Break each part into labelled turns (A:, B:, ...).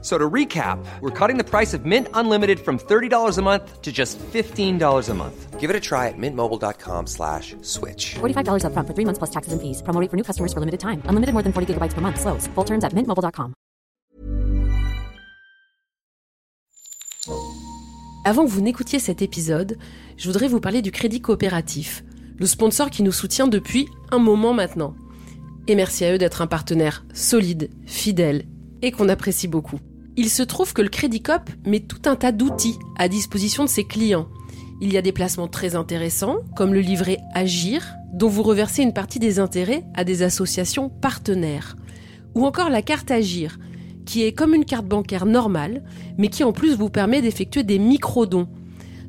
A: So to recap, we're cutting the price of Mint Unlimited from $30 a month to just $15 a month.
B: Give it a try at mintmobile.com slash switch.
C: $45 upfront for three months plus taxes and fees. Promo rate for new customers for limited time. Unlimited more than 40 gigabytes per month. Slows. Full terms at mintmobile.com.
D: Avant que vous n'écoutiez cet épisode, je voudrais vous parler du Crédit Coopératif, le sponsor qui nous soutient depuis un moment maintenant. Et merci à eux d'être un partenaire solide, fidèle et qu'on apprécie beaucoup. Il se trouve que le Crédit Coop met tout un tas d'outils à disposition de ses clients. Il y a des placements très intéressants, comme le livret Agir, dont vous reversez une partie des intérêts à des associations partenaires. Ou encore la carte Agir, qui est comme une carte bancaire normale, mais qui en plus vous permet d'effectuer des micro-dons.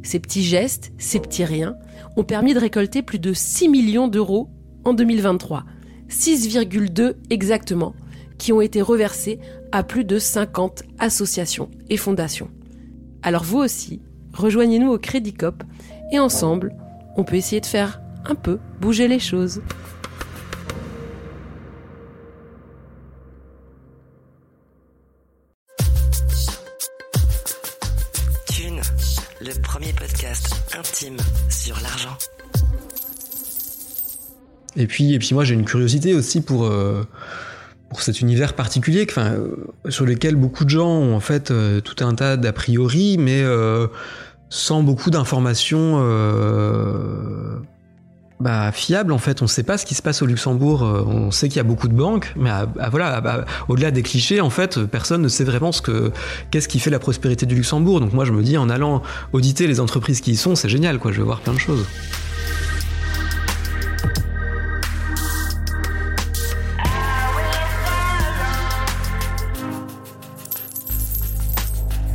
D: Ces petits gestes, ces petits riens, ont permis de récolter plus de 6 millions d'euros en 2023. 6,2 exactement, qui ont été reversés à plus de 50 associations et fondations. Alors vous aussi, rejoignez-nous au Crédit Cop et ensemble, on peut essayer de faire un peu bouger les choses.
E: Thune, le premier podcast intime sur l'argent.
F: Et puis, et puis moi j'ai une curiosité aussi pour, euh, pour cet univers particulier euh, sur lequel beaucoup de gens ont en fait euh, tout un tas d'a priori, mais euh, sans beaucoup d'informations bah, fiables en fait. On ne sait pas ce qui se passe au Luxembourg. On sait qu'il y a beaucoup de banques, mais à- à- voilà, à- à- au-delà des clichés, en fait, personne ne sait vraiment ce que qu'est-ce qui fait la prospérité du Luxembourg. Donc moi je me dis en allant auditer les entreprises qui y sont, c'est génial quoi. Je vais voir plein de choses.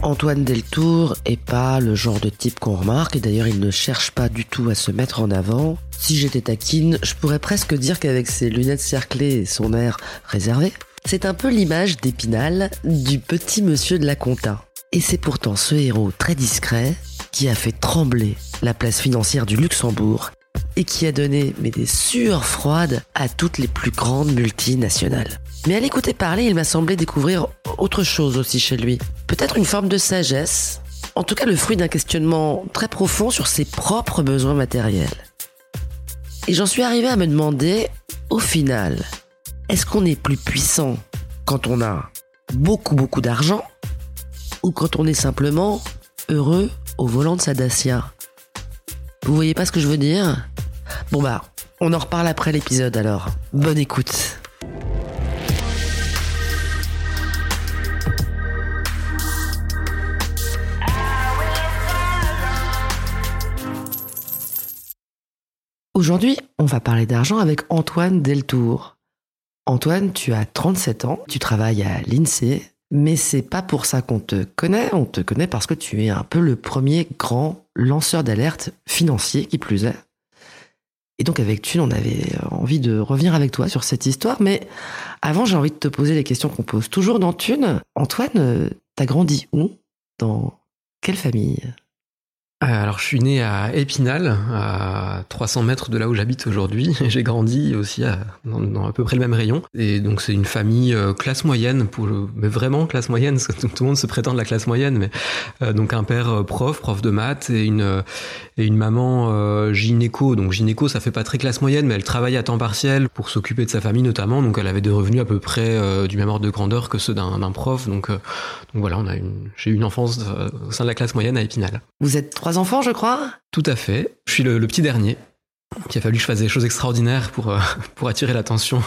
E: Antoine Deltour est pas le genre de type qu'on remarque, et d'ailleurs il ne cherche pas du tout à se mettre en avant. Si j'étais taquine, je pourrais presque dire qu'avec ses lunettes cerclées et son air réservé, c'est un peu l'image d'Épinal du petit monsieur de la compta. Et c'est pourtant ce héros très discret qui a fait trembler la place financière du Luxembourg et qui a donné mais des sueurs froides à toutes les plus grandes multinationales. Mais à l'écouter parler, il m'a semblé découvrir autre chose aussi chez lui. Peut-être une forme de sagesse, en tout cas le fruit d'un questionnement très profond sur ses propres besoins matériels. Et j'en suis arrivé à me demander, au final, est-ce qu'on est plus puissant quand on a beaucoup beaucoup d'argent ou quand on est simplement heureux au volant de sa Dacia Vous voyez pas ce que je veux dire? Bon bah, on en reparle après l'épisode alors. Bonne écoute. Aujourd'hui, on va parler d'argent avec Antoine Deltour. Antoine, tu as 37 ans, tu travailles à l'INSEE, mais c'est pas pour ça qu'on te connaît, on te connaît parce que tu es un peu le premier grand lanceur d'alerte financier qui plus est. Et donc avec Thune, on avait envie de revenir avec toi sur cette histoire, mais avant j'ai envie de te poser les questions qu'on pose toujours dans Thune. Antoine, euh, t'as grandi où? Dans quelle famille?
F: Alors, je suis né à Épinal, à 300 mètres de là où j'habite aujourd'hui. J'ai grandi aussi dans, à peu près le même rayon. Et donc, c'est une famille euh, classe moyenne, mais vraiment classe moyenne, parce que tout, le monde se prétend de la classe moyenne. Mais euh, donc, un père euh, prof, prof de maths, et une euh, et une maman euh, gynéco. Donc, gynéco, ça fait pas très classe moyenne, mais elle travaille à temps partiel pour s'occuper de sa famille notamment. Donc, elle avait des revenus à peu près euh, du même ordre de grandeur que ceux d'un prof. Donc, euh, donc voilà, on a une, j'ai eu une enfance euh, au sein de la classe moyenne à Épinal.
E: Vous êtes trois enfants, je crois
F: Tout à fait. Je suis le, le petit dernier. Il a fallu que je fasse des choses extraordinaires pour, euh, pour attirer l'attention.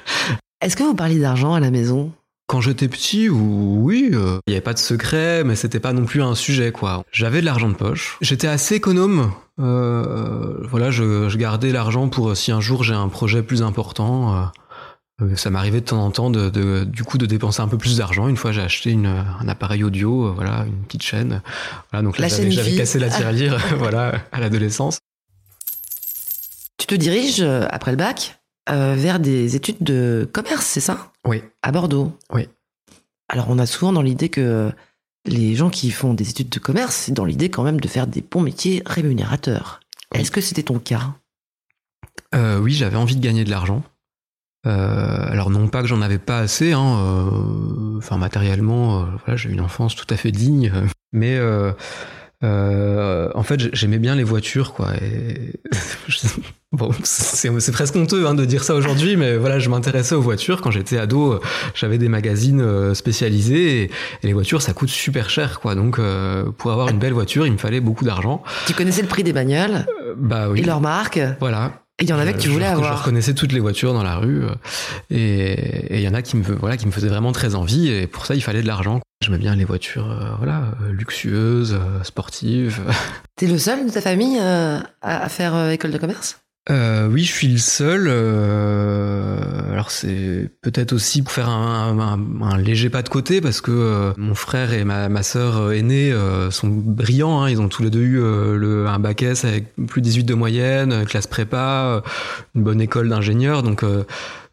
E: Est-ce que vous parliez d'argent à la maison?
F: Quand j'étais petit, ou- oui, euh, il n'y avait pas de secret, mais c'était pas non plus un sujet, quoi. J'avais de l'argent de poche. J'étais assez économe. Euh, voilà, je, je gardais l'argent pour si un jour j'ai un projet plus important. Euh, ça m'arrivait de temps en temps de, de- du coup de dépenser un peu plus d'argent. Une fois, j'ai acheté une, un appareil audio, euh, voilà, une petite chaîne. Voilà, donc là, j'avais cassé la tirelire, voilà, à l'adolescence.
E: Tu te diriges, euh, après le bac, euh, vers des études de commerce, c'est ça?
F: Oui.
E: À Bordeaux
F: Oui.
E: Alors on a souvent dans l'idée que les gens qui font des études de commerce, c'est dans l'idée quand même de faire des bons métiers rémunérateurs.
F: Oui.
E: Est-ce que c'était ton cas?
F: Euh, oui, j'avais envie de gagner de l'argent. Euh, alors non pas que j'en avais pas assez, hein, euh, enfin matériellement, euh, voilà, j'ai eu une enfance tout à fait digne, mais euh, euh, en fait j'aimais bien les voitures, quoi. Et bon, c'est presque honteux hein, de dire ça aujourd'hui, mais voilà, je m'intéressais aux voitures quand j'étais ado. J'avais des magazines spécialisés et, et les voitures ça coûte super cher, quoi. Donc euh, pour avoir une belle voiture, il me fallait beaucoup d'argent.
E: Tu connaissais le prix des bagnoles
F: bah oui.
E: et leur marque
F: Voilà.
E: Il y en avait que tu
F: Euh,
E: voulais
F: je, Je
E: avoir.
F: reconnaissais toutes les voitures dans la rue euh, et il y en a qui me voilà qui me faisaient vraiment très envie et pour ça il fallait de l'argent. J'aimais bien les voitures euh, voilà luxueuses, euh, sportives.
E: T'es le seul de ta famille euh, à faire école de commerce?
F: Euh, oui, je suis le seul. euh, alors c'est peut-être aussi pour faire un, léger pas de côté parce que euh, mon frère et ma, ma sœur aînée euh, sont brillants. hein. ils ont tous les deux eu le, un bac S avec plus de 18 de moyenne, classe prépa, une bonne école d'ingénieur. Donc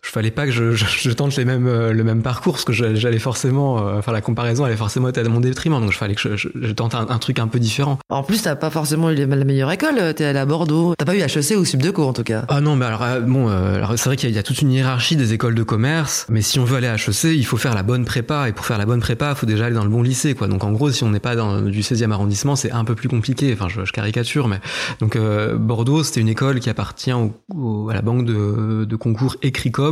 F: je fallait pas que je, je, je tente les mêmes, euh, le même parcours parce que je- j'allais forcément, euh, enfin la comparaison allait forcément être à mon détriment. Donc il fallait que je, je- je tente un, un truc un peu différent.
E: En plus, t'as pas forcément eu la meilleure école, t'es allé à Bordeaux. T'as pas eu HEC ou Subdeco en tout cas.
F: Ah non, mais alors euh, bon, euh, c'est vrai qu'il y, a- il y a toute une hiérarchie des écoles de commerce, mais si on veut aller à HEC, il faut faire la bonne prépa, et pour faire la bonne prépa, il faut déjà aller dans le bon lycée, quoi. Donc en gros, si on n'est pas dans du 16e arrondissement, c'est un peu plus compliqué. Enfin, je, je caricature, mais donc euh, Bordeaux, c'était une école qui appartient au, au- à la banque de, de concours Écricom.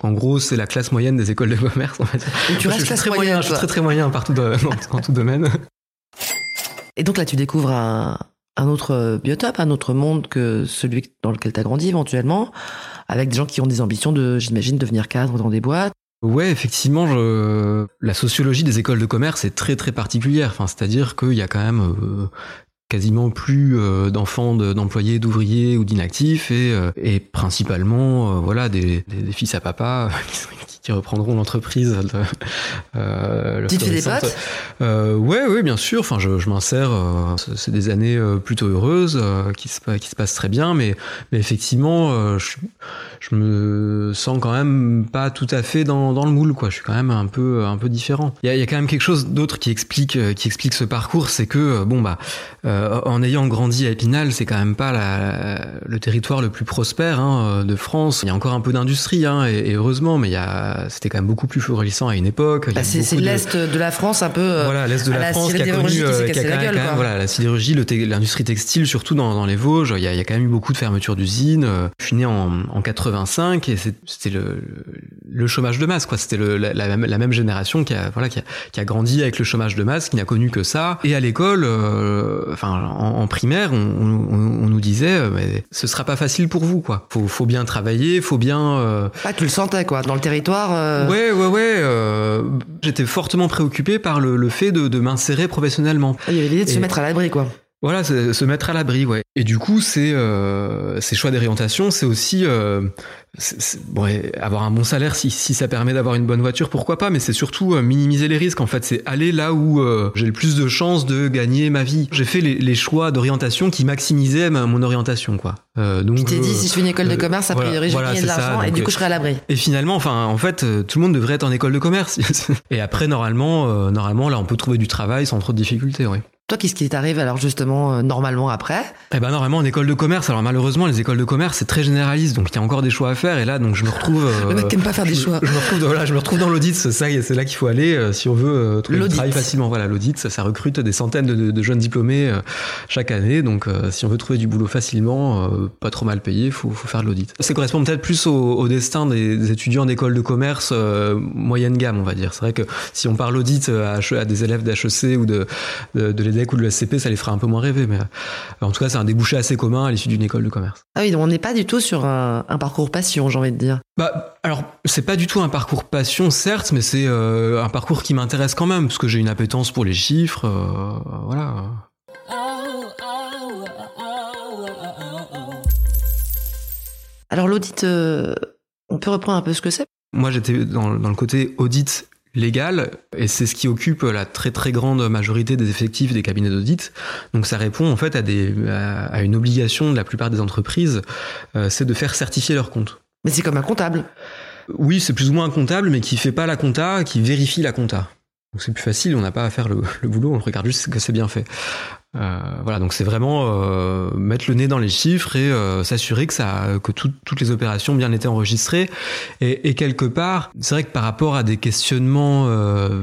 F: En gros, c'est la classe moyenne des écoles de commerce. En fait.
E: Et tu
F: Moi,
E: restes
F: je, suis
E: classe
F: très
E: moyenne,
F: moyen, je suis
E: toi.
F: très très moyen partout dans, dans, dans tout domaine.
E: Et donc là, tu découvres un, un autre biotope, un autre monde que celui dans lequel t'as grandi éventuellement, avec des gens qui ont des ambitions de, j'imagine, devenir cadre dans des boîtes.
F: Ouais, effectivement, je... la sociologie des écoles de commerce est très très particulière. Enfin, c'est-à-dire qu'il y a quand même euh, quasiment plus euh, d'enfants de- d'employés, d'ouvriers ou d'inactifs et, euh, principalement, euh, voilà, des, fils à papa qui reprendront l'entreprise. Euh,
E: Tu fais des potes
F: Euh, ouais, ouais, bien sûr. Enfin, je, je m'insère. euh, c'est- des années euh, plutôt heureuses euh, qui se pa- qui se passent très bien, mais mais effectivement, je, je me sens quand même pas tout à fait dans, dans le moule, quoi. Je suis quand même un peu un peu différent. Il y a, il y a quand même quelque chose d'autre qui explique qui explique ce parcours, c'est que bon bah euh, en ayant grandi à Épinal, c'est quand même pas la, le territoire le plus prospère hein, de France. Il y a encore un peu d'industrie, hein, et, et heureusement, mais il y a c'était quand même beaucoup plus florissant à une époque.
E: Bah, c'est
F: de-
E: l'Est de la France un peu. euh,
F: voilà, l'Est de la,
E: la
F: France qui a connu,
E: qui
F: euh,
E: cassé
F: qui a
E: la gueule,
F: même, voilà, la sidérurgie, l'industrie textile, surtout dans, dans les Vosges, il y, a, il y a quand même eu beaucoup de fermetures d'usines. Euh, Je suis né en, en 85 et c'était le, le chômage de masse, quoi. C'était la, la même, génération qui a, voilà, qui a, qui a grandi avec le chômage de masse, qui n'a connu que ça. Et à l'école, enfin, en, en primaire, on, on- on nous disait, mais ce sera pas facile pour vous, quoi. Faut, faut bien travailler, faut bien.
E: Ah, tu le sentais quoi, dans le territoire. Euh,
F: Ouais, ouais, ouais. euh, J'étais fortement préoccupé par le, le fait de, de m'insérer professionnellement.
E: Il y avait l'idée de se
F: Et-
E: mettre à l'abri quoi.
F: Voilà, c'est- se mettre à l'abri, ouais. Et du coup, c'est euh, ces choix d'orientation, c'est aussi euh, bon, avoir un bon salaire si, si ça permet d'avoir une bonne voiture, pourquoi pas. Mais c'est surtout euh, minimiser les risques. En fait, c'est aller là où euh, j'ai le plus de chances de gagner ma vie. J'ai fait les, les choix d'orientation qui maximisaient ma- mon orientation, quoi. Euh, donc
E: Tu t'es dit,
F: euh,
E: si je fais une école de commerce, a priori, je vais gagner de l'argent et du coup, je serai à l'abri.
F: et finalement, enfin, en fait, tout le monde devrait être en école de commerce. Et après, normalement, euh, normalement, là, on peut trouver du travail sans trop de difficultés, oui.
E: Toi, qu'est-ce qui t'arrive alors justement euh, normalement après?
F: Eh ben normalement en école de commerce. Alors malheureusement les écoles de commerce c'est très généraliste donc il y a encore des choix à faire et là donc je me retrouve. euh,
E: Le mec qui aime pas faire des
F: je
E: choix.
F: Je me retrouve dans, voilà je me retrouve dans l'audit. C'est ça c'est là qu'il faut aller euh, si on veut euh, trouver du travail facilement. Voilà l'audit ça, ça recrute des centaines de, de- de jeunes diplômés euh, chaque année donc euh, si on veut trouver du boulot facilement euh, pas trop mal payé faut faut faire de l'audit. Ça correspond peut-être plus au, au destin des, des étudiants d'école de commerce euh, moyenne gamme on va dire. C'est vrai que si on parle audit à, H- à des élèves d'HEC ou de de, de l'EDEC ou de l'ESCP ça les fera un peu moins rêver mais euh, en tout cas c'est un débouché assez commun à l'issue d'une école de commerce.
E: Ah oui, donc on n'est pas du tout sur un, un parcours passion, j'ai envie de dire.
F: Bah, alors, c'est pas du tout un parcours passion, certes, mais c'est euh, un parcours qui m'intéresse quand même, parce que j'ai une appétence pour les chiffres, euh, voilà.
E: Alors l'audit, euh, on peut reprendre un peu ce que c'est?
F: Moi, j'étais dans, dans le côté audit légal, et c'est ce qui occupe la très très grande majorité des effectifs des cabinets d'audit. Donc, ça répond en fait à, des, à, à une obligation de la plupart des entreprises, euh, c'est de faire certifier leurs comptes.
E: Mais c'est comme un comptable.
F: Oui, c'est plus ou moins un comptable, mais qui fait pas la compta, qui vérifie la compta. Donc c'est plus facile, on n'a pas à faire le, le boulot, on regarde juste que c'est bien fait. Euh, voilà, donc c'est vraiment euh, mettre le nez dans les chiffres et euh, s'assurer que ça, que tout- toutes les opérations bien été enregistrées. Et, et quelque part, c'est vrai que par rapport à des questionnements euh,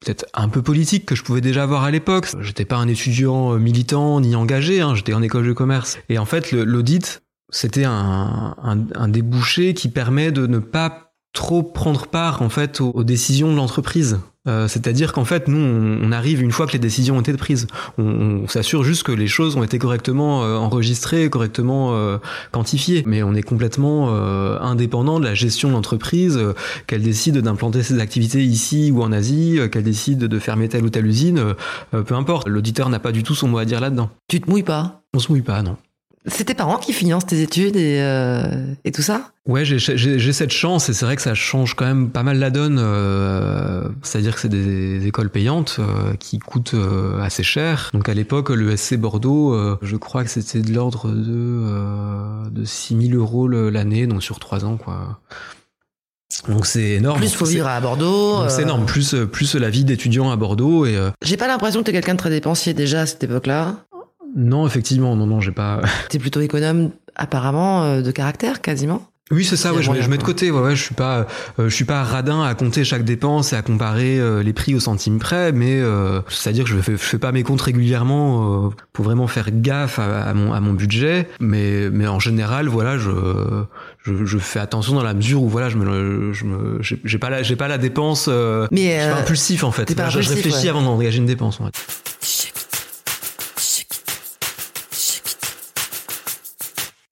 F: peut-être un peu politiques que je pouvais déjà avoir à l'époque, j'étais pas un étudiant euh, militant ni engagé, hein, j'étais en école de commerce. Et en fait, l'audit, c'était un, un, un débouché qui permet de ne pas trop prendre part en fait aux, aux décisions de l'entreprise. Euh, C'est-à-dire qu'en fait, nous, on, on arrive une fois que les décisions ont été prises. On, on s'assure juste que les choses ont été correctement euh, enregistrées, correctement euh, quantifiées. Mais on est complètement euh, indépendant de la gestion de l'entreprise, euh, qu'elle décide d'implanter ses activités ici ou en Asie, euh, qu'elle décide de fermer telle ou telle usine, peu importe. L'auditeur n'a pas du tout son mot à dire là-dedans.
E: Tu te mouilles pas?
F: On se mouille pas, non.
E: C'est tes parents qui financent tes études et, euh, et tout ça?
F: Ouais, j'ai- cette chance et c'est vrai que ça change quand même pas mal la donne. euh, C'est-à-dire que c'est des écoles payantes euh, qui coûtent assez cher. Donc à l'époque, le SC Bordeaux, je crois que c'était de l'ordre de, de 6000 euros l'année, donc sur trois ans, quoi. Donc c'est énorme.
E: Plus faut vivre à Bordeaux.
F: C'est
E: euh,
F: énorme. Plus, plus la vie d'étudiant à Bordeaux et
E: J'ai pas l'impression que t'es quelqu'un de très dépensier déjà à cette époque-là.
F: Non, effectivement, non, non, j'ai pas.
E: T'es plutôt économe apparemment euh, de caractère quasiment.
F: Oui, c'est ça. Ouais, je, je mets de côté. Ouais, ouais, je suis pas, euh, je suis pas radin à compter chaque dépense et à comparer euh, les prix au centime près, mais euh, c'est-à-dire que je fais, je fais pas mes comptes régulièrement euh, pour vraiment faire gaffe à, à mon, à mon budget, mais, mais en général, voilà, je, je, je fais attention dans la mesure où voilà, je me, je me, j'ai pas la, j'ai pas la dépense. Euh,
E: Mais
F: je suis pas impulsif en fait.
E: pas
F: je, je
E: impulsif,
F: réfléchis
E: ouais.
F: avant d'engager une dépense. ouais.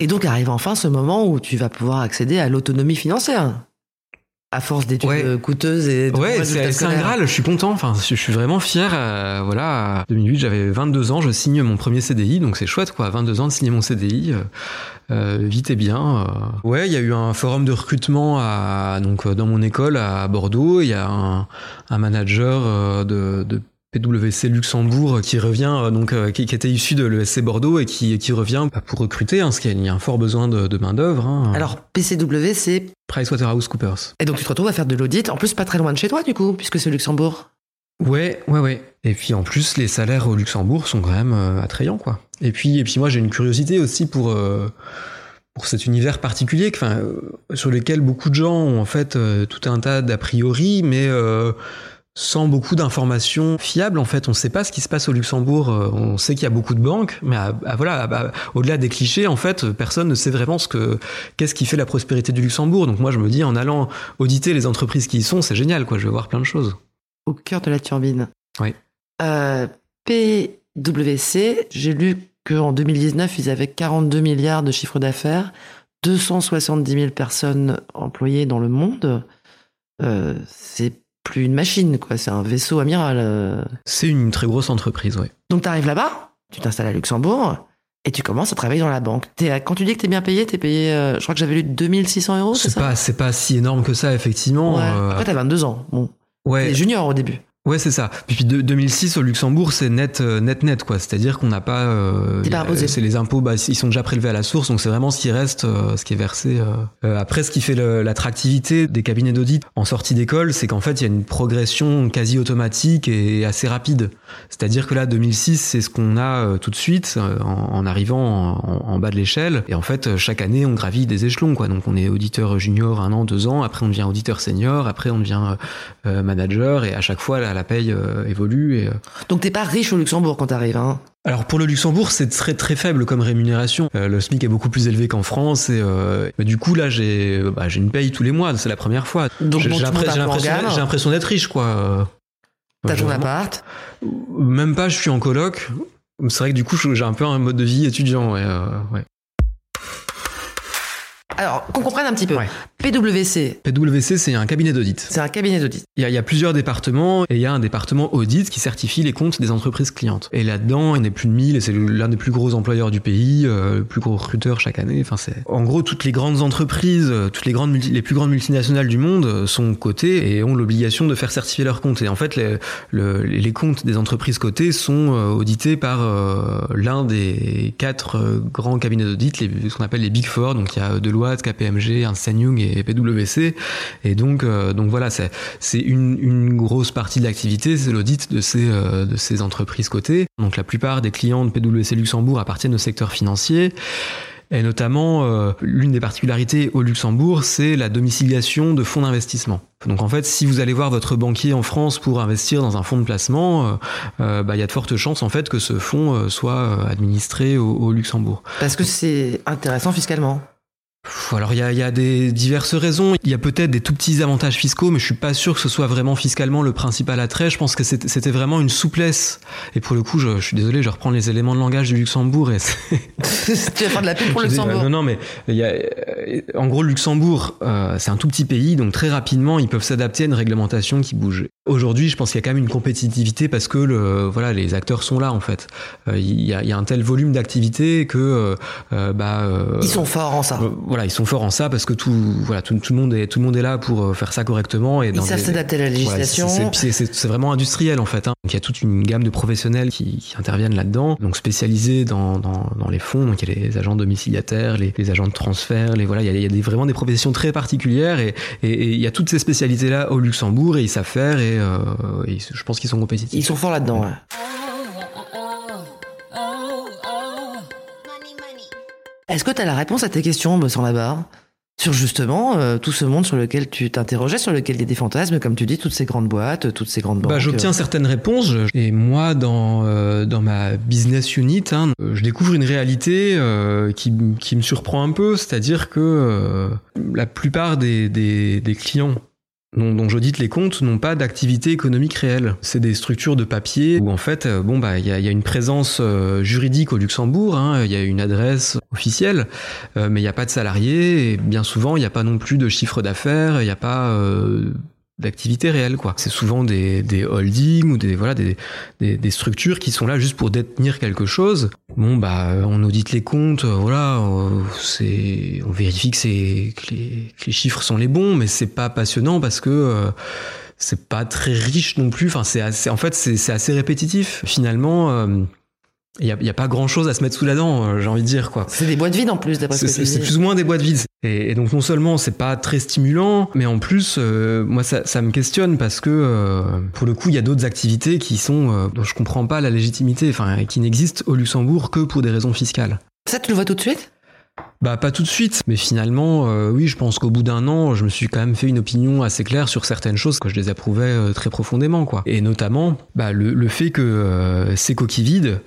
E: Et donc arrive enfin ce moment où tu vas pouvoir accéder à l'autonomie financière. À force d'études
F: Ouais.
E: coûteuses et de
F: Ouais, c'est un graal, je suis content, enfin, je suis vraiment fier. euh, voilà, 2008, j'avais 22 ans, je signe mon premier CDI, donc c'est chouette, quoi. 22 ans de signer mon CDI, euh, euh, vite et bien. euh. Ouais, il y a eu un forum de recrutement à, donc, dans mon école à Bordeaux. Il y a un, un manager euh, de, de PwC Luxembourg qui revient, euh, donc, euh, qui, qui était issu de l'ESC Bordeaux et qui, qui revient bah, pour recruter, hein, parce qu'il y a un fort besoin de, de main-d'œuvre. Hein.
E: Alors PCW c'est
F: PricewaterhouseCoopers.
E: et donc tu te retrouves à faire de l'audit en plus pas très loin de chez toi du coup puisque c'est Luxembourg.
F: Ouais, ouais, ouais. Et puis en plus, les salaires au Luxembourg sont quand même euh, attrayants, quoi. Et puis, et puis moi, j'ai une curiosité aussi pour euh, pour cet univers particulier, enfin, euh, sur lequel beaucoup de gens ont en fait euh, tout un tas d'a priori, mais euh, sans beaucoup d'informations fiables. En fait, on ne sait pas ce qui se passe au Luxembourg. Euh, On sait qu'il y a beaucoup de banques, mais à- à- voilà, à- à- au-delà des clichés, en fait, personne ne sait vraiment ce que qu'est-ce qui fait la prospérité du Luxembourg. Donc moi, je me dis, en allant auditer les entreprises qui y sont, c'est génial, quoi. Je vais voir plein de choses.
E: Au cœur de la turbine.
F: Oui.
E: Euh, PWC, j'ai lu qu'en 2019, ils avaient 42 milliards de chiffre d'affaires, 270 000 personnes employées dans le monde. Euh, c'est plus une machine, quoi. C'est un vaisseau amiral. euh.
F: C'est une très grosse entreprise, ouais.
E: Donc, tu arrives là-bas, tu t'installes à Luxembourg et tu commences à travailler dans la banque. T'es à- quand tu dis que tu es bien payé, tu es payé, euh, je crois que j'avais lu 2600 euros, c'est ça?
F: pas, c'est pas si énorme que ça, effectivement.
E: Ouais.
F: Euh,
E: Après, t'as 22 ans. Bon,
F: ouais,
E: t'es junior au début.
F: Ouais, c'est ça. Puis, puis de- 2006 au Luxembourg, c'est net, euh, net, net, quoi. C'est-à-dire qu'on n'a pas. euh. C'est les impôts, bah, ils sont déjà prélevés à la source, donc c'est vraiment ce qui reste, euh, ce qui est versé. euh. Après, ce qui fait l'attractivité des cabinets d'audit en sortie d'école, c'est qu'en fait, il y a une progression quasi automatique et assez rapide. C'est-à-dire que là, 2006, c'est ce qu'on a tout de suite en, en arrivant en, en bas de l'échelle. Et en fait, chaque année, on gravit des échelons, quoi. Donc, on est auditeur junior un an, deux ans. Après, on devient auditeur senior. Après, on devient manager. Et à chaque fois, la, la paye euh, évolue. Et, euh,
E: Donc, t'es pas riche au Luxembourg quand t'arrives, hein.
F: alors pour le Luxembourg, c'est très très faible comme rémunération. Euh, le SMIC est beaucoup plus élevé qu'en France et euh, bah, du coup là j'ai bah, j'ai une paye tous les mois, c'est la première fois.
E: Donc,
F: j'ai
E: bon,
F: l'impression d'être- riche quoi.
E: T'as ton appart.
F: Même pas, je suis en coloc. C'est vrai que du coup j'ai un peu un mode de vie étudiant. Ouais, euh, ouais.
E: Alors, qu'on comprenne un petit peu.
F: Ouais.
E: PWC,
F: PwC c'est un cabinet d'audit.
E: c'est un cabinet d'audit.
F: Il y, a, il y a plusieurs départements et il y a un département audit qui certifie les comptes des entreprises clientes. Et là-dedans, il y en a plus de 1000 et c'est l'un des plus gros employeurs du pays, euh, le plus gros recruteur chaque année. Enfin, c'est en gros toutes les grandes entreprises, euh, toutes les grandes les plus grandes multinationales du monde euh, sont cotées et ont l'obligation de faire certifier leurs comptes. Et en fait, les, le- les comptes des entreprises cotées sont euh, audités par euh, l'un des quatre grands cabinets d'audit, ce qu'on appelle les Big Four. Donc il y a Deloitte boîtes, KPMG, Ernst et PwC. Et donc, donc voilà, c'est une, une grosse partie de l'activité, c'est l'audit de ces de ces entreprises cotées. Donc la plupart des clients de PwC Luxembourg appartiennent au secteur financier. Et notamment, euh, l'une des particularités au Luxembourg, c'est la domiciliation de fonds d'investissement. Donc en fait, si vous allez voir votre banquier en France pour investir dans un fonds de placement, euh, euh, bah, il y a de fortes chances en fait que ce fonds soit administré au Luxembourg.
E: Parce que c'est intéressant fiscalement.
F: Alors il y a, y a, des diverses raisons. Il y a peut-être des tout petits avantages fiscaux, mais je suis pas sûr que ce soit vraiment fiscalement le principal attrait. Je pense que c'était vraiment une souplesse. Et pour le coup, je, je, suis désolé, je reprends les éléments de langage du Luxembourg. Et
E: tu vas faire de la pub pour le Luxembourg
F: Non, non, mais y a, euh, en gros, le Luxembourg, euh, c'est un tout petit pays, donc très rapidement, ils peuvent s'adapter à une réglementation qui bouge. Aujourd'hui, je pense qu'il y a quand même une compétitivité parce que le, voilà, les acteurs sont là en fait. Euh, il, y a, y, a, un tel volume d'activité que bah,
E: ils sont forts en ça
F: voilà, ils sont forts en ça parce que tout, voilà, tout, tout, le monde est, tout le monde est là pour euh, faire ça correctement. Et
E: ils savent s'adapter à la législation.
F: c'est vraiment industriel en fait. Hein. Donc il y a toute une gamme de professionnels qui, qui interviennent là-dedans, donc spécialisés dans, dans, dans, les fonds. Donc il y a les agents domiciliataires, les, les agents de transfert, les voilà, il y a, il y a des, vraiment des professions très particulières et, et, et, il y a toutes ces spécialités là au Luxembourg et ils savent faire et, euh, je pense qu'ils sont compétitifs.
E: Ils sont forts là-dedans. Ouais. Est-ce que tu as la réponse à tes questions, Bossan Labarre sur justement euh, tout ce monde sur lequel tu t'interrogeais, sur lequel il y a des fantasmes, comme tu dis, toutes ces grandes boîtes, toutes ces grandes banques.
F: Bah, j'obtiens certaines réponses. Et moi, dans euh, dans ma business unit, hein, je découvre une réalité euh, qui, qui me surprend un peu, c'est-à-dire que la plupart des, des, des clients dont, dont j'audite les comptes n'ont pas d'activité économique réelle. C'est des structures de papier où en fait, euh, bon bah il y a, une présence euh, juridique au Luxembourg, hein, il y a une adresse officielle, euh, mais il n'y a pas de salariés et bien souvent il n'y a pas non plus de chiffre d'affaires, il n'y a pas d'activité réelle quoi. C'est souvent des, des holdings ou des voilà des, des, structures qui sont là juste pour détenir quelque chose. Bon bah on audite les comptes, euh, voilà, euh, c'est on vérifie que c'est que les, que les, chiffres sont les bons, mais c'est pas passionnant parce que euh, c'est pas très riche non plus. Enfin c'est en fait c'est assez répétitif finalement. Euh, il n'y a, y a, pas grand chose à se mettre sous la dent, euh, j'ai envie de dire quoi.
E: C'est des boîtes vides en plus, d'après ce que
F: C'est plus ou moins des boîtes vides. Et, et, donc non seulement c'est pas très stimulant, mais en plus euh, moi ça, ça, me questionne parce que euh, pour le coup il y a d'autres activités qui sont euh, dont je comprends pas la légitimité, enfin qui n'existent au Luxembourg que pour des raisons fiscales.
E: Ça tu le vois tout de suite?
F: Bah pas tout de suite, mais finalement, euh, oui, je pense qu'au bout d'un an, je me suis quand même fait une opinion assez claire sur certaines choses que je les approuvais euh, très profondément, quoi. Et notamment, bah, le, le fait que euh, ces coquilles vides,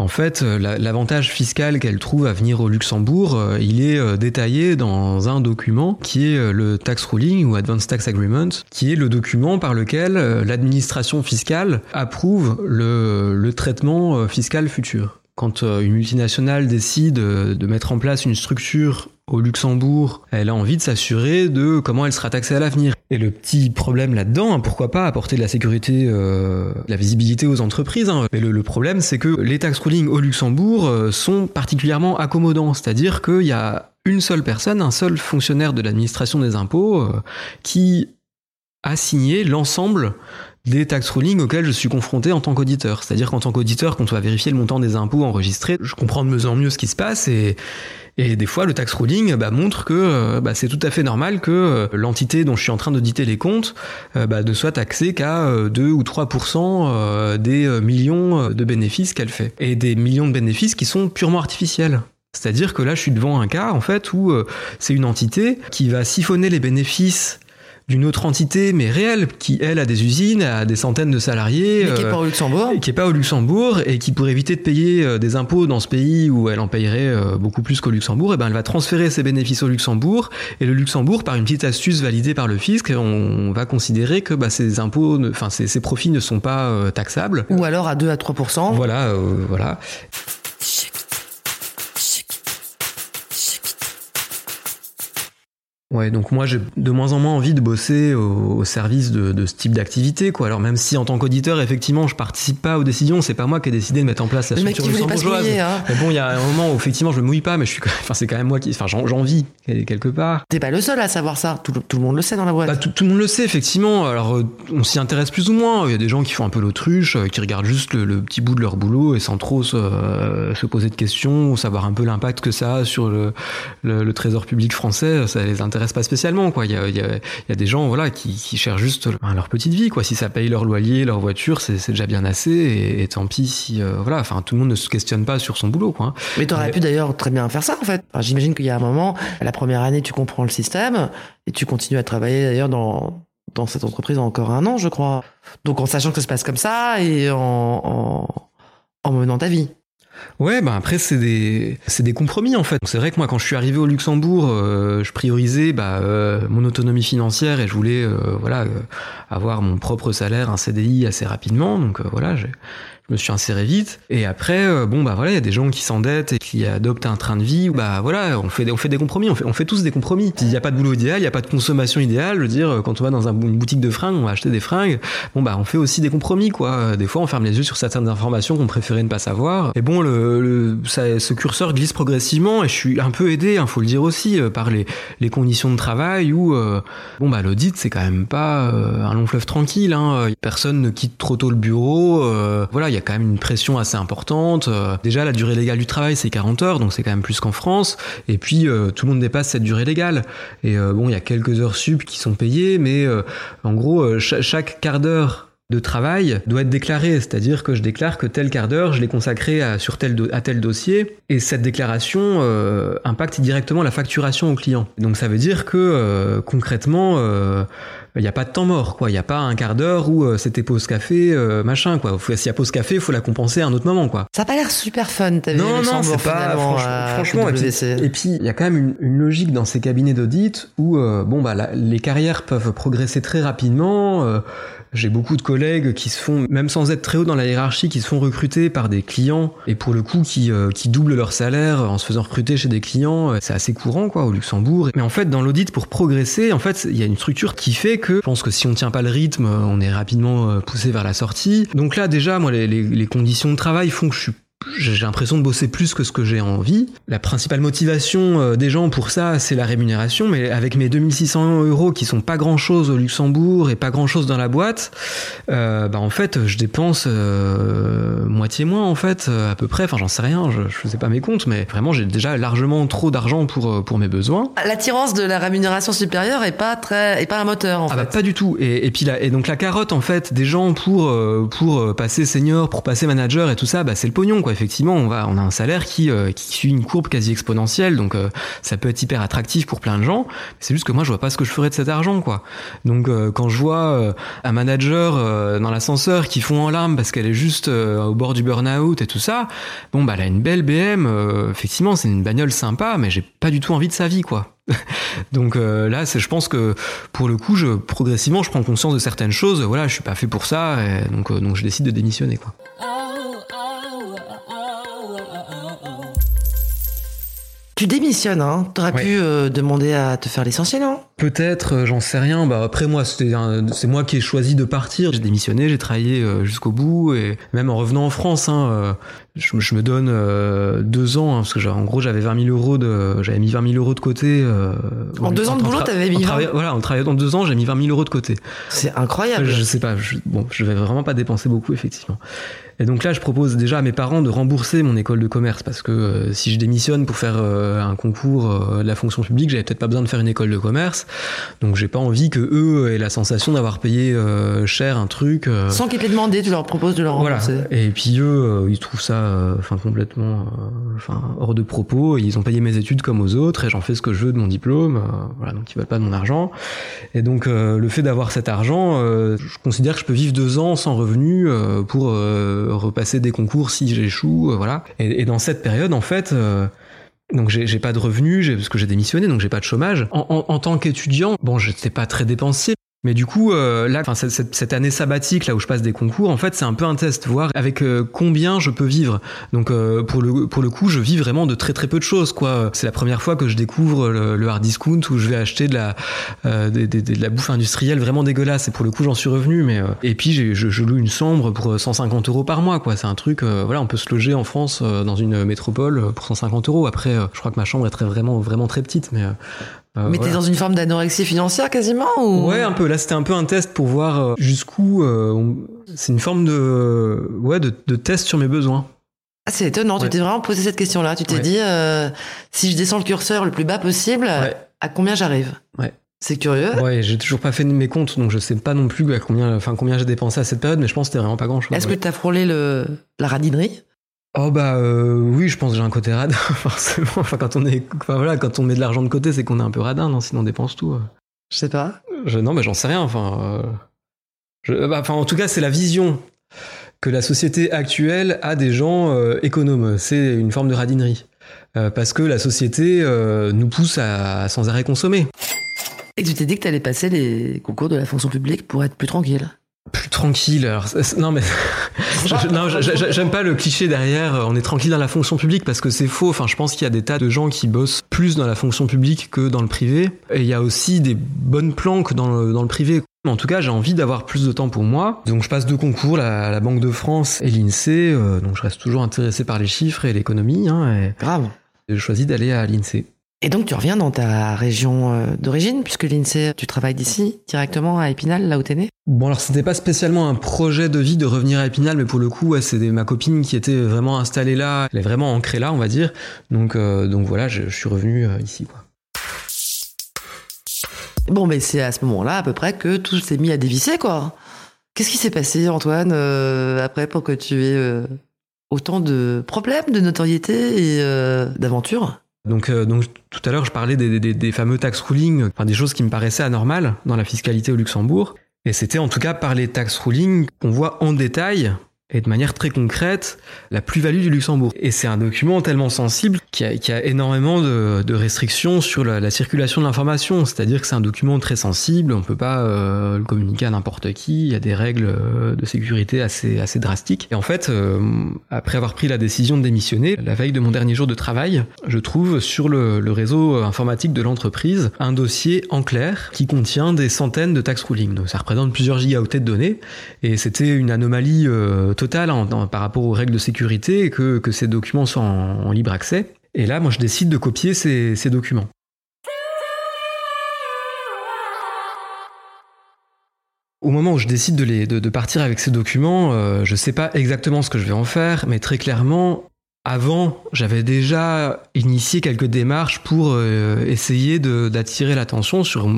F: en fait, l'avantage fiscal qu'elle trouve à venir au Luxembourg, il est détaillé dans un document qui est le Tax Ruling ou Advanced Tax Agreement, qui est le document par lequel l'administration fiscale approuve le, le traitement fiscal futur quand une multinationale décide de mettre en place une structure au Luxembourg, elle a envie de s'assurer de comment elle sera taxée à l'avenir. Et le petit problème là-dedans, hein, pourquoi pas apporter de la sécurité, euh, de la visibilité aux entreprises, hein. mais le, problème c'est que les tax ruling au Luxembourg euh, sont particulièrement accommodants, c'est-à-dire qu'il y a une seule personne, un seul fonctionnaire de l'administration des impôts euh, qui a signé l'ensemble des tax rulings auxquels je suis confronté en tant qu'auditeur. C'est-à-dire qu'en tant qu'auditeur, quand on va vérifier le montant des impôts enregistrés, je comprends de mieux en mieux ce qui se passe et, des fois, le tax ruling bah, montre que euh, bah, c'est tout à fait normal que euh, l'entité dont je suis en train d'auditer les comptes euh, bah, ne soit taxée qu'à 2 ou 3% des millions de bénéfices qu'elle fait. Et des millions de bénéfices qui sont purement artificiels. C'est-à-dire que là, je suis devant un cas, en fait, où c'est une entité qui va siphonner les bénéfices d'une autre entité, mais réelle, qui, elle, a des usines, a des centaines de salariés.
E: Mais qui n'est pas au Luxembourg.
F: qui n'est pas au Luxembourg, et qui, pour éviter de payer euh, des impôts dans ce pays où elle en payerait euh, beaucoup plus qu'au Luxembourg, et ben, elle va transférer ses bénéfices au Luxembourg, et le Luxembourg, par une petite astuce validée par le fisc, on va considérer que bah, ces impôts, enfin, ces, profits ne sont pas euh, taxables.
E: Ou alors à 2 à 3%.
F: Voilà, euh, voilà. Ouais, donc moi j'ai de moins en moins envie de bosser au, au service de, de, ce type d'activité, quoi. Alors même si en tant qu'auditeur, effectivement, je participe pas aux décisions, c'est pas moi qui ai décidé de mettre en place la
E: le structure luxembourgeoise. Hein.
F: Mais bon, il y a un moment où effectivement je me mouille pas, mais je suis, enfin c'est quand même moi qui, enfin j'en vis quelque part.
E: T'es pas le seul à savoir ça. Tout, tout, le monde le sait dans la boîte.
F: Bah, tout, tout, le monde le sait effectivement. Alors euh, on s'y intéresse plus ou moins. Il y a des gens qui font un peu l'autruche, euh, qui regardent juste le, le, petit bout de leur boulot et sans trop se, euh, se poser de questions ou savoir un peu l'impact que ça a sur le, le, le trésor public français. Ça les intéresse pas spécialement, quoi. Il y a, il y a, il y a des gens voilà qui, qui cherchent juste leur petite vie quoi. Si ça paye leur loyer, leur voiture, c'est déjà bien assez. Et, et tant pis si euh, voilà. Enfin, tout le monde ne se questionne pas sur son boulot quoi.
E: Mais t'aurais Mais... pu d'ailleurs très bien faire ça en fait. Enfin, J'imagine qu'il y a un moment, la première année, tu comprends le système et tu continues à travailler d'ailleurs dans dans cette entreprise encore un an, je crois. Donc en sachant que ça se passe comme ça et en, en, en menant ta vie.
F: Ouais, bah après c'est des c'est des compromis en fait. C'est vrai que moi quand je suis arrivé au Luxembourg, euh, je priorisais bah, euh, mon autonomie financière et je voulais euh, voilà avoir mon propre salaire, un CDI assez rapidement. Donc voilà, j'ai je me suis inséré vite. Et après, euh, bon bah voilà, il y a des gens qui s'endettent et qui adoptent un train de vie. Bah voilà, on fait on fait des compromis, on fait, on fait tous des compromis. S'il n'y a pas de boulot idéal, il n'y a pas de consommation idéale. Je veux dire, quand on va dans un, une boutique de fringues, on va acheter des fringues. Bon bah on fait aussi des compromis quoi. Des fois, on ferme les yeux sur certaines informations qu'on préférait ne pas savoir. Et bon, le, le ça, ce curseur glisse progressivement et je suis un peu aidé, hein, faut le dire aussi, euh, par les, les conditions de travail où euh, bon bah l'audit c'est quand même pas euh, un long fleuve tranquille. Hein. Personne ne quitte trop tôt le bureau. Euh, voilà, il quand même une pression assez importante. Euh, déjà, la durée légale du travail, c'est 40 heures, donc c'est quand même plus qu'en France. Et puis, euh, tout le monde dépasse cette durée légale. Et euh, bon, il y a quelques heures sup qui sont payées, mais en gros, ch chaque quart d'heure de travail doit être déclaré, c'est-à-dire que je déclare que tel quart d'heure, je l'ai consacré à, sur tel à tel dossier, et cette déclaration euh, impacte directement la facturation au client. Donc ça veut dire que euh, concrètement, euh, il n'y a pas de temps mort, quoi. Il n'y a pas un quart d'heure où euh, c'était pause café, euh, machin, quoi. S'il y a pause café, il faut la compenser à un autre moment, quoi.
E: Ça n'a pas l'air super fun, t'as vu
F: Non, non, c'est pas, franchement, franchement et, puis, et puis, il y a quand même une, une, logique dans ces cabinets d'audit où, euh, bon, bah, la, les carrières peuvent progresser très rapidement, euh, j'ai beaucoup de collègues qui se font, même sans être très haut dans la hiérarchie, qui se font recruter par des clients et pour le coup qui, euh, qui doublent leur salaire en se faisant recruter chez des clients. C'est assez courant quoi au Luxembourg. Mais en fait, dans l'audit, pour progresser, en fait, il y a une structure qui fait que je pense que si on tient pas le rythme, on est rapidement euh, poussé vers la sortie. Donc là, déjà, moi, les, les, les conditions de travail font que je suis j'ai l'impression de bosser plus que ce que j'ai envie. La principale motivation euh, des gens pour ça, c'est la rémunération, mais avec mes 2600 euros qui sont pas grand chose au Luxembourg et pas grand chose dans la boîte, euh, bah en fait, je dépense euh, moitié moins en fait, à peu près. Enfin, j'en sais rien, je, je faisais pas mes comptes, mais vraiment, j'ai déjà largement trop d'argent pour pour mes besoins.
E: L'attirance de la rémunération supérieure est pas très, est pas un moteur en
F: ah
E: fait.
F: Bah, pas du tout. Et, et puis là, et donc la carotte en fait des gens pour pour passer senior, pour passer manager et tout ça, bah c'est le pognon quoi effectivement, on, va, a un salaire qui, euh, qui suit une courbe quasi exponentielle, donc euh, ça peut être hyper attractif pour plein de gens. C'est juste que moi, je vois pas ce que je ferais de cet argent, quoi. Donc, euh, quand je vois un manager dans l'ascenseur qui fond en larmes parce qu'elle est juste au bord du burn-out et tout ça, bon, bah, elle a une belle BM. effectivement, c'est une bagnole sympa, mais j'ai pas du tout envie de sa vie, quoi. donc là, je pense que pour le coup, progressivement, je prends conscience de certaines choses. Voilà, je suis pas fait pour ça, donc, je décide de démissionner, quoi.
E: Tu démissionnes, hein T'aurais
F: Ouais.
E: pu euh, demander à te faire licencier, non?
F: Peut-être, euh, j'en sais rien. Bah après moi, c'est moi qui ai choisi de partir. J'ai démissionné, j'ai travaillé euh, jusqu'au bout et même en revenant en France, hein, je, me- je me donne deux ans hein, parce que en gros j'avais 20 000 euros de, j'avais mis 20 000 euros de côté.
E: En deux ans de boulot, t'avais mis
F: en
E: 20?
F: travaillant- Voilà, en travaillant dans deux ans, j'ai mis 20 000 euros de côté.
E: C'est incroyable.
F: Je sais pas, je, bon, je vais vraiment pas dépenser beaucoup effectivement. Et donc là, je propose déjà à mes parents de rembourser mon école de commerce parce que euh, si je démissionne pour faire euh, un concours euh, de la fonction publique, j'avais peut-être pas besoin de faire une école de commerce. Donc j'ai pas envie que eux aient la sensation d'avoir payé euh, cher un truc. euh,
E: Sans qu'ils te l'aient demandé, tu leur proposes de leur
F: voilà.
E: rembourser.
F: Et puis eux, euh, ils trouvent ça, euh, enfin complètement, euh, enfin hors de propos. Ils ont payé mes études comme aux autres et j'en fais ce que je veux de mon diplôme. euh, voilà, donc ils veulent pas de mon argent. Et donc euh, le fait d'avoir cet argent, euh, je considère que je peux vivre deux ans sans revenu euh, pour euh, repasser des concours si j'échoue, euh, voilà. Et, dans cette période, en fait. euh, donc j'ai pas de revenus, parce que j'ai démissionné, donc j'ai pas de chômage. En, en, en tant qu'étudiant, bon, j'étais pas très dépensier. Mais du coup, euh, là, cette, cette- cette année sabbatique là où je passe des concours, en fait, c'est un peu un test, voir avec euh, combien je peux vivre. Donc, euh, pour le pour le coup, je vis vraiment de très très peu de choses, quoi. C'est la première fois que je découvre le, le hard discount où je vais acheter de la euh, des- de la bouffe industrielle vraiment dégueulasse. Et pour le coup, j'en suis revenu. Mais euh, et puis, je, je loue une chambre pour 150 euros par mois, quoi. C'est un truc, euh, voilà, on peut se loger en France euh, dans une métropole euh, pour 150 euros. Après, euh, je crois que ma chambre est très vraiment vraiment très petite, mais. Euh,
E: Mais
F: voilà.
E: t'es dans une forme d'anorexie financière quasiment ou?
F: Ouais, un peu. Là, c'était un peu un test pour voir euh, jusqu'où. euh, on- C'est une forme de, ouais, de, de test sur mes besoins.
E: Ah, c'est étonnant, tu t'es vraiment posé cette question-là. Tu t'es
F: Ouais.
E: dit, euh, si je descends le curseur le plus bas possible,
F: Ouais.
E: à combien j'arrive?
F: Ouais.
E: C'est curieux.
F: Ouais, j'ai toujours pas fait mes comptes, donc je sais pas non plus à combien, enfin combien j'ai dépensé à cette période, mais je pense que c'était vraiment pas grand chose.
E: Est-ce que t'as frôlé le, la radinerie?
F: Oh bah euh, oui, je pense que j'ai un côté radin, forcément. Enfin quand on est, enfin voilà, quand on met de l'argent de côté, c'est qu'on est un peu radin, non Sinon on dépense tout. euh.
E: Je sais pas.
F: Je, non, mais j'en sais rien. Enfin, euh, je- bah, enfin, en tout cas, c'est la vision que la société actuelle a des gens euh, économes. C'est une forme de radinerie. Euh, parce que la société euh, nous pousse à, à sans arrêt consommer.
E: Et que tu t'es dit que t'allais passer les concours de la fonction publique pour être plus tranquille.
F: Plus tranquille. Alors, non, mais j'aime pas le cliché derrière. euh, On est tranquille dans la fonction publique parce que c'est faux. Enfin, je pense qu'il y a des tas de gens qui bossent plus dans la fonction publique que dans le privé. Et il y a aussi des bonnes planques dans le, dans le privé. Mais En tout cas, j'ai envie d'avoir plus de temps pour moi. Donc, je passe deux concours, la, la Banque de France et l'INSEE. euh, donc, je reste toujours intéressé par les chiffres et l'économie. Hein, et
E: Grave.
F: je choisis d'aller à l'INSEE.
E: Et donc tu reviens dans ta région euh, d'origine, puisque l'INSEE, tu travailles d'ici, directement à Épinal, là où t'es né?
F: Bon alors c'était pas spécialement un projet de vie de revenir à Épinal, mais pour le coup ouais, c'est ma copine qui était vraiment installée là, elle est vraiment ancrée là on va dire. Donc euh, donc voilà, je, je suis revenu euh, ici quoi.
E: Bon, mais c'est à ce moment-là, à peu près, que tout s'est mis à dévisser, quoi. Qu'est-ce qui s'est passé, Antoine, euh, après, pour que tu aies autant de problèmes, de notoriété et d'aventures
F: Donc euh, donc tout à l'heure je parlais des, des, fameux tax ruling, enfin des choses qui me paraissaient anormales dans la fiscalité au Luxembourg. Et c'était en tout cas par les tax ruling qu'on voit en détail et de manière très concrète la plus-value du Luxembourg. Et c'est un document tellement sensible qui a, a énormément de, restrictions sur la, la circulation de l'information. C'est-à-dire que c'est un document très sensible, on peut pas euh, le communiquer à n'importe qui, il y a des règles euh, de sécurité assez, drastiques. Et en fait, euh, après avoir pris la décision de démissionner, la veille de mon dernier jour de travail, je trouve sur le, réseau informatique de l'entreprise un dossier en clair qui contient des centaines de tax ruling. Donc ça représente plusieurs gigaoctets de données et c'était une anomalie totale en- en- par rapport aux règles de sécurité que, que ces documents soient en, libre accès. Et là, moi, je décide de copier ces, ces documents. Au moment où je décide de, les, partir avec ces documents, euh, je sais pas exactement ce que je vais en faire, mais très clairement, avant, j'avais déjà initié quelques démarches pour euh, essayer d'attirer l'attention sur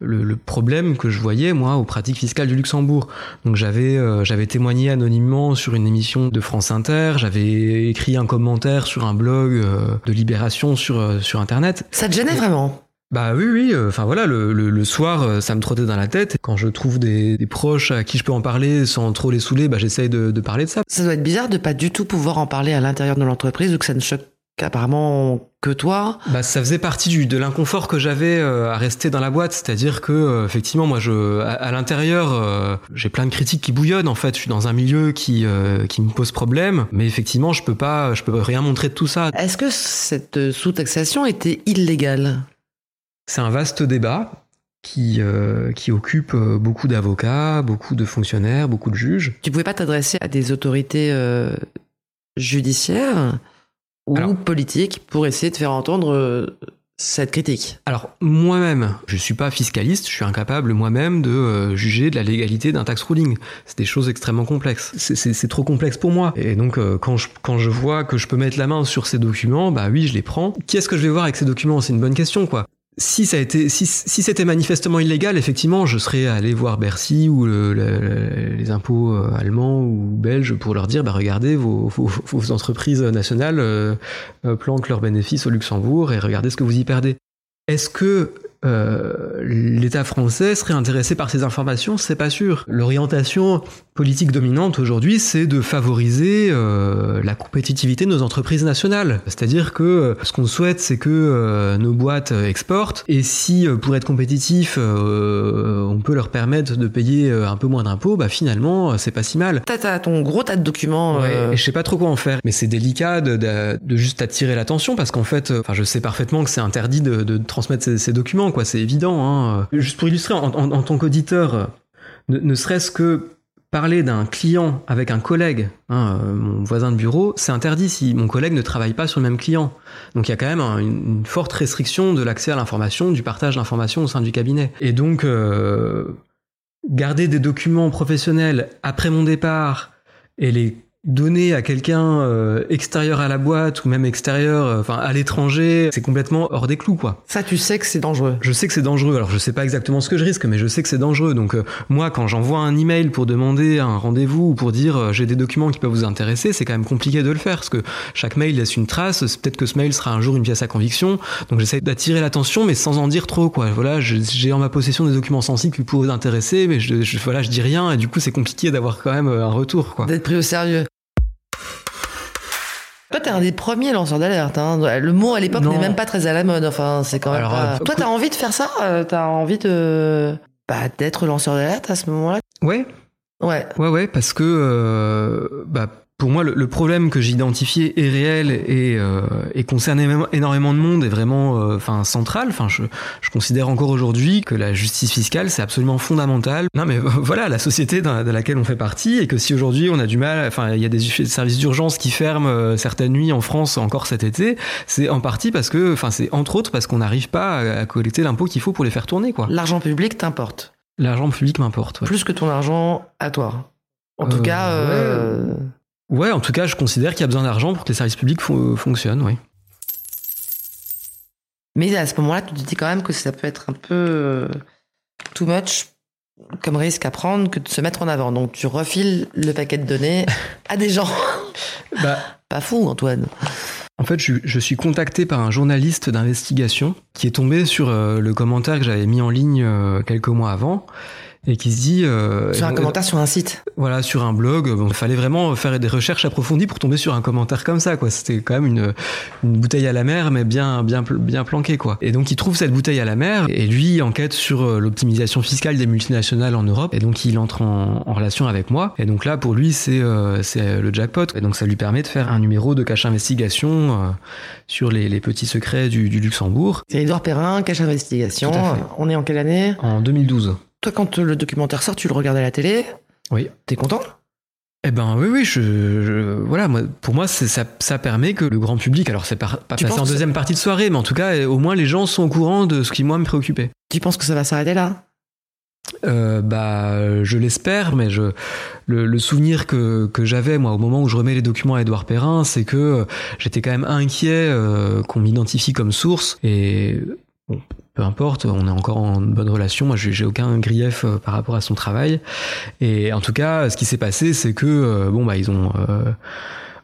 F: le, le problème que je voyais, moi, aux pratiques fiscales du Luxembourg. Donc j'avais euh, j'avais témoigné anonymement sur une émission de France Inter, j'avais écrit un commentaire sur un blog euh, de Libération sur, euh, sur Internet.
E: Ça te gênait vraiment?
F: Bah oui, oui. euh, Enfin voilà, le, le, le soir, euh, ça me trottait dans la tête. Quand je trouve des, des proches à qui je peux en parler sans trop les saouler, bah j'essaye de, de parler de ça.
E: Ça doit être bizarre de pas du tout pouvoir en parler à l'intérieur de l'entreprise ou que ça ne choque apparemment que toi.
F: Bah ça faisait partie du, de l'inconfort que j'avais euh, à rester dans la boîte, c'est-à-dire que euh, effectivement moi je à, à l'intérieur euh, j'ai plein de critiques qui bouillonnent en fait. Je suis dans un milieu qui qui me pose problème, mais effectivement je peux pas je peux rien montrer de tout ça.
E: Est-ce que cette sous-taxation était illégale?
F: C'est un vaste débat qui, qui occupe beaucoup d'avocats, beaucoup de fonctionnaires, beaucoup de juges.
E: Tu pouvais pas t'adresser à des autorités judiciaires? Ou
F: Alors-
E: politiques pour essayer de faire entendre euh, cette critique
F: Alors moi-même, je suis pas fiscaliste, je suis incapable moi-même de euh, juger de la légalité d'un tax ruling. C'est des choses extrêmement complexes. C'est trop complexe pour moi. Et donc euh, quand, je, quand je vois que je peux mettre la main sur ces documents, bah oui, je les prends. Qu'est-ce que je vais voir avec ces documents? C'est une bonne question, quoi. Si ça a été, si, si c'était manifestement illégal, effectivement, je serais allé voir Bercy ou le- le- les impôts euh, allemands ou belges pour leur dire, bah regardez, vos, vos, vos entreprises nationales euh, euh, planquent leurs bénéfices au Luxembourg et regardez ce que vous y perdez. Est-ce que euh, l'État français serait intéressé par ces informations? C'est pas sûr. L'orientation politique dominante aujourd'hui, c'est de favoriser euh, la compétitivité de nos entreprises nationales. C'est-à-dire que euh, ce qu'on souhaite, c'est que euh, nos boîtes exportent, et si euh, pour être compétitif, euh, on peut leur permettre de payer euh, un peu moins d'impôts, bah finalement, euh, c'est pas si mal.
E: T'as, ton gros tas de documents.
F: Ouais,
E: euh,
F: et je sais pas trop quoi en faire. Mais c'est délicat de, de, de juste attirer l'attention parce qu'en fait, euh, enfin, je sais parfaitement que c'est interdit de, de transmettre ces, ces documents, quoi. C'est évident. Hein. Juste pour illustrer, en, en, en tant qu'auditeur, euh, ne, ne serait-ce que parler d'un client avec un collègue, hein, euh, mon voisin de bureau, c'est interdit si mon collègue ne travaille pas sur le même client. Donc il y a quand même un- une, une forte restriction de l'accès à l'information, du partage d'informations au sein du cabinet. Et donc euh, garder des documents professionnels après mon départ et les donner à quelqu'un euh, extérieur à la boîte ou même extérieur, euh, enfin à l'étranger, c'est complètement hors des clous quoi.
E: Ça, tu sais que c'est dangereux.
F: Je sais que c'est dangereux. Alors je sais pas exactement ce que je risque, mais je sais que c'est dangereux. Donc euh, moi, quand j'envoie un email pour demander un rendez-vous ou pour dire euh, j'ai des documents qui peuvent vous intéresser, c'est quand même compliqué de le faire parce que chaque mail laisse une trace. C'est Peut-être que ce mail sera un jour une pièce à conviction. Donc j'essaie d'attirer l'attention, mais sans en dire trop. Quoi. Voilà, j'ai en ma possession des documents sensibles qui pourraient vous intéresser, mais je, je- voilà, je dis rien et du coup c'est compliqué d'avoir quand même un retour. Quoi.
E: D'être pris au sérieux. Toi, t'es un des premiers lanceurs d'alerte. Hein. Le mot à l'époque n'est même pas très à la mode. Enfin, c'est quand même
F: Alors,
E: pas...
F: euh,
E: Toi, t'as envie de faire ça Euh, T'as envie de... Bah, d'être lanceur d'alerte à ce moment-là?
F: Ouais,
E: Ouais.
F: Ouais, ouais, parce que euh, bah, pour moi, le, le problème que j'ai identifié est réel et, euh, et concerne énormément- de monde est vraiment euh, enfin central. Enfin, je, je considère encore aujourd'hui que la justice fiscale, c'est absolument fondamental. Non, mais voilà, la société dans, dans laquelle on fait partie et que si aujourd'hui on a du mal, enfin, il y a des services d'urgence qui ferment euh, certaines nuits en France encore cet été, c'est en partie parce que, enfin, c'est entre autres parce qu'on n'arrive pas à, à collecter l'impôt qu'il faut pour les faire tourner, quoi.
E: L'argent public t'importe.
F: L'argent public m'importe. Ouais.
E: Plus que ton argent à toi. En tout
F: Euh,
E: cas... euh,
F: Ouais, en tout cas, je considère qu'il y a besoin d'argent pour que les services publics fo- fonctionnent, oui.
E: Mais à ce moment-là, tu te dis quand même que ça peut être un peu euh, too much comme risque à prendre que de se mettre en avant. Donc tu refiles le paquet de données à des gens.
F: Bah,
E: Pas fou, Antoine.
F: en fait, je, je suis contacté par un journaliste d'investigation qui est tombé sur euh, le commentaire que j'avais mis en ligne euh, quelques mois avant et qui se dit... euh,
E: Sur un
F: euh,
E: commentaire sur un site.
F: Voilà, sur un blog. Bon, il fallait vraiment faire des recherches approfondies pour tomber sur un commentaire comme ça, quoi. C'était quand même une, une bouteille à la mer, mais bien, bien, bien planquée, quoi. Et donc, il trouve cette bouteille à la mer, et lui enquête sur euh, l'optimisation fiscale des multinationales en Europe, et donc il entre en, en relation avec moi. Et donc là, pour lui, c'est, euh, c'est le jackpot. Et donc, ça lui permet de faire un numéro de cache investigation euh, sur les, les petits secrets du, du Luxembourg
E: C'est Edouard Perrin, cache investigation. On est en quelle année?
F: En 2012.
E: Toi, quand le documentaire sort, tu le regardes à la télé.
F: Oui.
E: T'es content
F: Eh ben oui, oui, je, je- voilà, moi, pour moi, ça, ça permet que le grand public, alors c'est pas, passé en deuxième partie de soirée, mais en tout cas, euh, au moins les gens sont au courant de ce qui moi me préoccupait.
E: Tu penses que ça va s'arrêter là
F: Euh, bah, je l'espère, mais je, le, le souvenir que, que j'avais moi au moment où je remets les documents à Édouard Perrin, c'est que euh, j'étais quand même inquiet euh, qu'on m'identifie comme source et bon, peu importe, on est encore en bonne relation. Moi, j'ai aucun grief euh, par rapport à son travail. Et en tout cas, ce qui s'est passé, c'est que euh, bon bah ils ont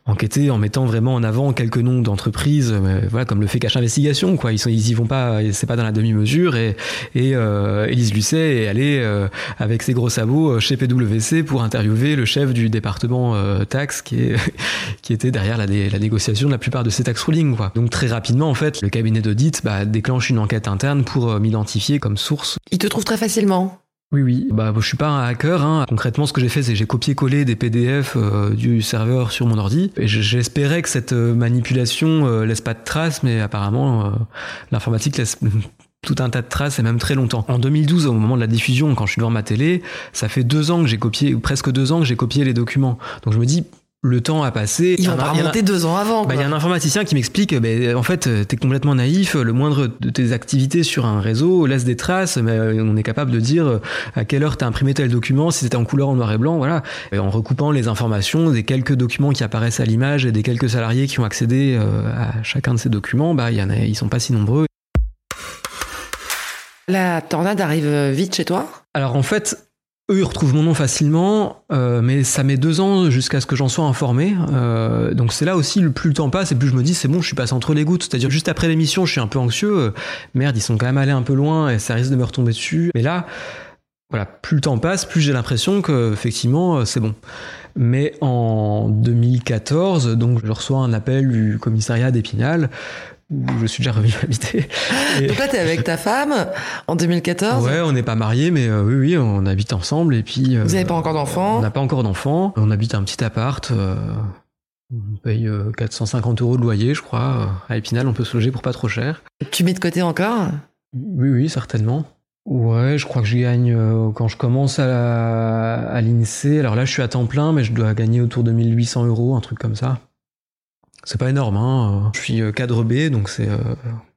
F: euh, enquêté en mettant vraiment en avant quelques noms d'entreprises, mais voilà comme le fait Cache Investigation quoi. Ils y vont pas, c'est pas dans la demi-mesure et et euh, Élise Lucet est allée euh, avec ses gros sabots euh, chez PwC pour interviewer le chef du département euh, taxe qui qui était derrière la, négociation de la plupart de ces tax rulings quoi. Donc très rapidement en fait, le cabinet d'audit bah, déclenche une enquête interne pour euh, m'identifier comme source
E: Il te trouve très facilement.
F: Oui, oui. Bah, je suis pas un hacker. Hein. Concrètement, ce que j'ai fait, c'est j'ai copié-collé des PDF euh, du serveur sur mon ordi. Et j'espérais que cette euh, manipulation euh, laisse pas de traces, mais apparemment, l'informatique laisse tout un tas de traces et même très longtemps. En 2012, au moment de la diffusion, quand je suis devant ma télé, ça fait deux ans que j'ai copié, presque deux ans que j'ai copié les documents. Donc je me dis, le temps a passé.
E: Ils
F: Il y
E: vont
F: en a-
E: pas remonter deux ans avant.
F: bah, il y a un informaticien qui m'explique, ben, en fait, euh, t'es complètement naïf. Le moindre de tes activités sur un réseau laisse des traces, mais euh, on est capable de dire euh, à quelle heure t'as imprimé tel document, si c'était en couleur, en noir et blanc, voilà. Et en recoupant les informations des quelques documents qui apparaissent à l'image et des quelques salariés qui ont accédé à chacun de ces documents, bah, il y en a, ils sont pas si nombreux.
E: La tornade arrive vite chez toi?
F: Alors en fait, eux ils retrouvent mon nom facilement, euh, mais ça met deux ans jusqu'à ce que j'en sois informé. Euh, donc c'est là aussi, plus le temps passe et plus je me dis c'est bon, je suis passé entre les gouttes. C'est-à-dire juste après l'émission, je suis un peu anxieux. Euh, merde, ils sont quand même allés un peu loin et ça risque de me retomber dessus. Mais là, voilà, plus le temps passe, plus j'ai l'impression que effectivement c'est bon. Mais en 2014, donc je reçois un appel du commissariat d'Épinal où je suis déjà revenu habiter. Et-
E: Donc là, t'es avec ta femme en 2014.
F: Ouais, on n'est pas mariés, mais euh, oui, oui, on habite ensemble et puis. euh,
E: Vous n'avez pas encore
F: On
E: d'enfants.
F: n'a pas encore d'enfants. On habite un petit appart. euh, on paye euh, 450 euros de loyer, je crois. À Épinal, on peut se loger pour pas trop cher.
E: Tu mets de côté encore
F: Oui, oui, certainement. Ouais, je crois que je gagne quand je commence à, à l'INSEE. Alors là, je suis à temps plein, mais je dois gagner autour de 1800 euros, un truc comme ça. C'est pas énorme, hein. Je suis euh, cadre B, donc c'est euh,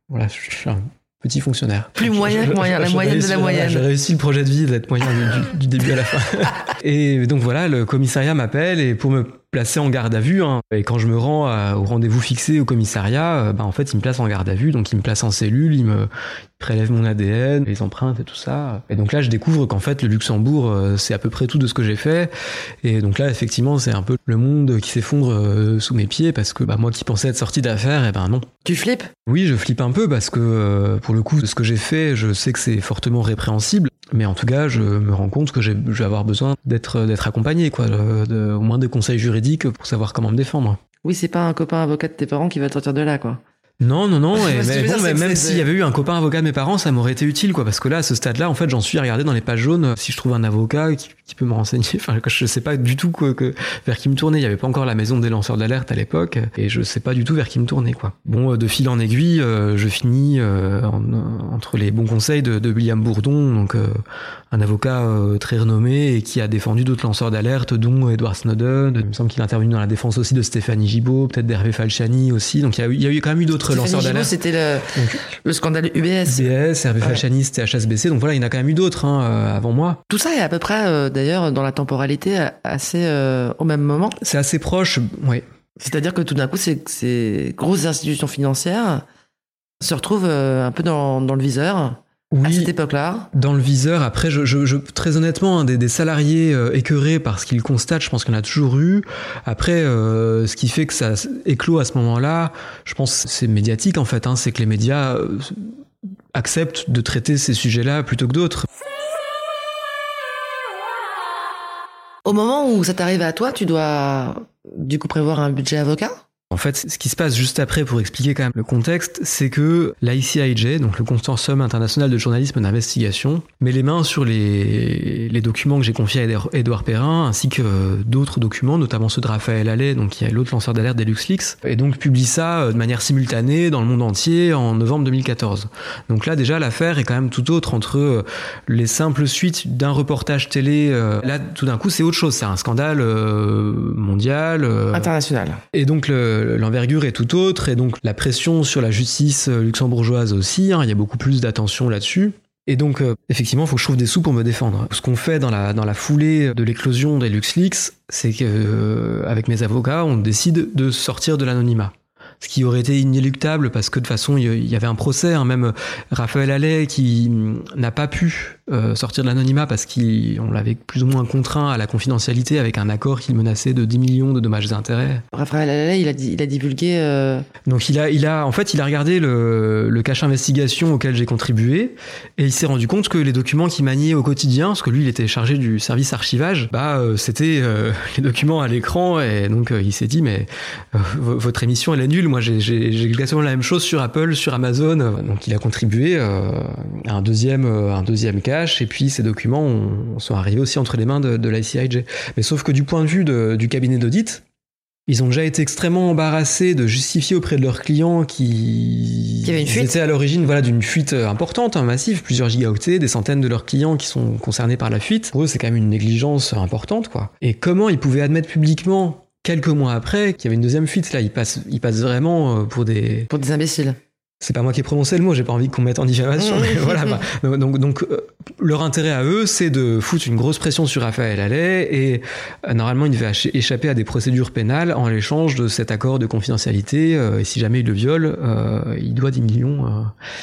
F: voilà, je suis un petit fonctionnaire.
E: Plus moyen que moyen, la moyenne de la moyenne.
F: J'ai réussi le projet de vie d'être moyen du- du début à la fin. et donc voilà, le commissariat m'appelle et pour me placer en garde à vue. hein. Et quand je me rends à- au rendez-vous fixé au commissariat, euh, bah, en fait, il me place en garde à vue, donc il me place en cellule, il me il prélève mon ADN, les empreintes et tout ça. Et donc là, je découvre qu'en fait, le Luxembourg, euh, c'est à peu près tout de ce que j'ai fait. Et donc là, effectivement, c'est un peu le monde qui s'effondre euh, sous mes pieds parce que bah, moi qui pensais être sorti d'affaires, et ben non.
E: Tu flippes?
F: Oui, je flippe un peu parce que pour le coup, de ce que j'ai fait, je sais que c'est fortement répréhensible. Mais en tout cas, je me rends compte que je vais avoir besoin d'être d'être accompagné, quoi, de- de- au moins des conseils juridiques pour savoir comment me défendre.
E: Oui, c'est pas un copain avocat de tes parents qui va te sortir de là, quoi.
F: Non, non, non. Et mais bon,
E: dire,
F: même s'il y avait eu un copain avocat de mes parents, ça m'aurait été utile, quoi. Parce que là, à ce stade-là, en fait, j'en suis à regarder dans les pages jaunes si je trouve un avocat qui, qui peut me renseigner. Enfin, je sais pas du tout quoi, que, vers qui me tourner. Il y avait pas encore la maison des lanceurs d'alerte à l'époque, et je sais pas du tout vers qui me tourner, quoi. Bon, euh, de fil en aiguille, euh, je finis euh, en- euh, entre les bons conseils de, de William Bourdon, donc euh, un avocat euh, très renommé et qui a défendu d'autres lanceurs d'alerte, dont Edward Snowden. Il me semble qu'il a intervenu dans la défense aussi de Stéphanie Gibault, peut-être d'Hervé Falciani aussi. Donc il y a eu, il y a eu quand même eu d'autres lanceurs d'alerte.
E: c'était le, scandale UBS.
F: SBS, Hervé
E: Ouais.
F: Falciani, c'était HSBC. Donc voilà, il y en a quand même eu d'autres hein, euh, avant moi.
E: Tout ça est à peu près, euh, d'ailleurs, dans la temporalité, assez euh, au même moment.
F: C'est assez proche, oui.
E: C'est-à-dire que tout d'un coup, ces, ces grosses institutions financières se retrouvent un peu dans, dans le viseur à
F: Oui,
E: cette époque-là.
F: dans le viseur. Après, je, je, je- très honnêtement, hein, des, des salariés euh, écœurés par ce qu'ils constatent, je pense qu'il y en a toujours eu. Après, euh, ce qui fait que ça éclot à ce moment-là, je pense que c'est médiatique en fait. Hein, c'est que les médias euh, acceptent de traiter ces sujets-là plutôt que d'autres.
E: Au moment où ça t'arrive à toi, tu dois du coup prévoir un budget avocat?
F: En fait, ce qui se passe juste après, pour expliquer quand même le contexte, c'est que l'ICIJ, donc le Consortium international de journalisme d'investigation, met les mains sur les, les documents que j'ai confiés à Édouard Perrin, ainsi que euh, d'autres documents, notamment ceux de Raphaël Allais, donc qui est l'autre lanceur d'alerte des LuxLeaks, et donc publie ça euh, de manière simultanée dans le monde entier en novembre 2014. Donc là, déjà, l'affaire est quand même tout autre entre euh, les simples suites d'un reportage télé. là, tout d'un coup, c'est autre chose. C'est un scandale mondial.
E: international.
F: et donc le- l'envergure est tout autre, et donc la pression sur la justice euh, luxembourgeoise aussi, hein, il y a beaucoup plus d'attention là-dessus. Et donc, euh, effectivement, il faut que je trouve des sous pour me défendre. Ce qu'on fait dans la, foulée de l'éclosion des LuxLeaks, c'est qu'avec mes avocats, on décide de sortir de l'anonymat. Ce qui aurait été inéluctable parce que de toute façon, il y- avait un procès, hein, même Raphaël Allais qui hum, n'a pas pu euh, sortir de l'anonymat parce qu'on l'avait plus ou moins contraint à la confidentialité avec un accord qui le menaçait de 10 millions de dommages et intérêts.
E: Raphaël Allais, il a, dit- il a divulgué. euh,
F: Donc il a, il a, en fait, il a regardé le, le cache investigation auquel j'ai contribué et il s'est rendu compte que les documents qu'il maniait au quotidien, parce que lui il était chargé du service archivage, bah euh, c'était les documents à l'écran et donc il s'est dit mais votre émission elle est nulle, moi j'ai exactement la même chose sur Apple, sur Amazon, donc il a contribué à un deuxième, un deuxième et puis ces documents ont- sont arrivés aussi entre les mains de, de l'ICIJ. Mais sauf que du point de vue de- du cabinet d'audit, ils ont déjà été extrêmement embarrassés de justifier auprès de leurs clients qui
E: une fuite.
F: étaient à l'origine voilà, d'une fuite euh, importante, hein, massive, plusieurs gigaoctets, des centaines de leurs clients qui sont concernés par la fuite. Pour eux, c'est quand même une négligence importante. quoi. Et comment ils pouvaient admettre publiquement, quelques mois après, qu'il y avait une deuxième fuite? Là, ils passent, ils passent vraiment euh, pour des...
E: pour des imbéciles.
F: C'est pas moi qui ai prononcé le mot, j'ai pas envie qu'on mette en diffamation, mais voilà. bah, donc, euh, leur intérêt à eux, c'est de foutre une grosse pression sur Raphaël Allais et euh, normalement, il devait ach- échapper à des procédures pénales en l'échange de cet accord de confidentialité. euh, et si jamais il le viole, il doit 10 millions. euh,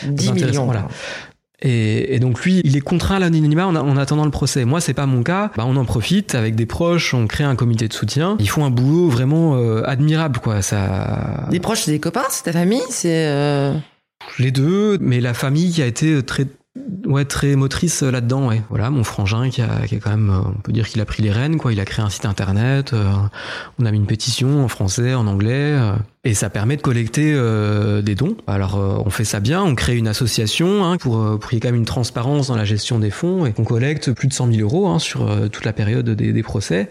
E: 10
F: intéressant,
E: millions.
F: voilà. Et, et, donc lui, il est contraint à l'anonymat en, en, attendant le procès. Moi, c'est pas mon cas. Bah, on en profite avec des proches, on crée un comité de soutien. Ils font un boulot vraiment euh, admirable, quoi. Ça.
E: Des proches, c'est des copains, c'est ta famille, c'est. Euh...
F: Les deux, mais la famille qui a été très ouais très motrice là-dedans ouais. Voilà mon frangin qui a, qui a quand même on peut dire qu'il a pris les rênes quoi. Il a créé un site internet euh, on a mis une pétition en français en anglais euh, et ça permet de collecter euh, des dons. Alors on fait ça bien on crée une association hein, pour pour qu'il y ait quand même une transparence dans la gestion des fonds et qu'on collecte plus de 100 000 euros hein, sur toute la période des, des, procès.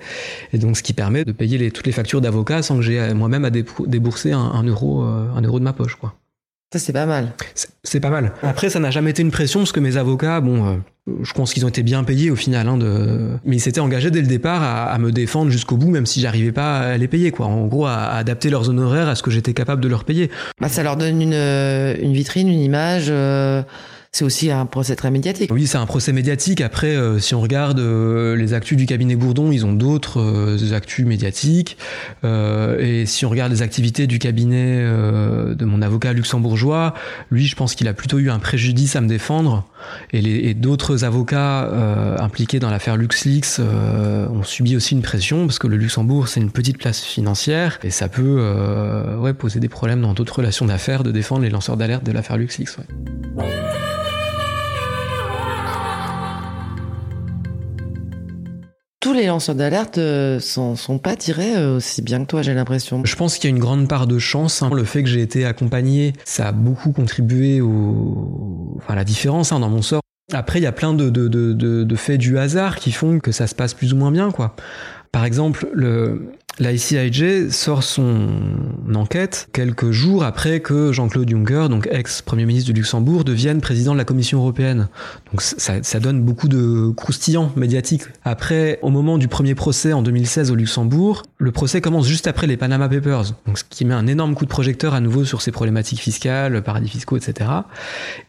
F: Et donc ce qui permet de payer les, toutes les factures d'avocats sans que j'ai moi-même à débourser un, un euro un euro de ma poche quoi
E: ça, c'est pas mal.
F: C'est pas mal. Après, ça n'a jamais été une pression parce que mes avocats, bon, euh, je pense qu'ils ont été bien payés au final, hein, de... mais ils s'étaient engagés dès le départ à, à me défendre jusqu'au bout, même si j'arrivais pas à les payer, quoi. En gros, à, à, adapter leurs honoraires à ce que j'étais capable de leur payer.
E: Bah, ça leur donne une, une vitrine, une image. Euh c'est aussi un procès très médiatique.
F: Oui, c'est un procès médiatique. Après, euh, si on regarde euh, les actus du cabinet Bourdon, ils ont d'autres euh, actus médiatiques. et si on regarde les activités du cabinet de mon avocat luxembourgeois, lui, je pense qu'il a plutôt eu un préjudice à me défendre. Et, d'autres avocats impliqués dans l'affaire LuxLeaks ont subi aussi une pression parce que le Luxembourg, c'est une petite place financière et ça peut poser des problèmes dans d'autres relations d'affaires de défendre les lanceurs d'alerte de l'affaire LuxLeaks.
E: Tous les lanceurs d'alerte euh, sont, pas tirés euh, aussi bien que toi, j'ai l'impression.
F: Je pense qu'il y a une grande part de chance. Hein. Le fait que j'ai été accompagné, ça a beaucoup contribué au... enfin, à la différence hein, dans mon sort. Après, il y a plein de, de, de, de, faits du hasard qui font que ça se passe plus ou moins bien, quoi. Par exemple, le, la ICIJ sort son enquête quelques jours après que Jean-Claude Juncker, donc ex-premier ministre du Luxembourg, devienne président de la Commission européenne. Donc ça, ça donne beaucoup de croustillants médiatiques. Après, au moment du premier procès en 2016 au Luxembourg, le procès commence juste après les Panama Papers, donc ce qui met un énorme coup de projecteur à nouveau sur ces problématiques fiscales, paradis fiscaux, etc.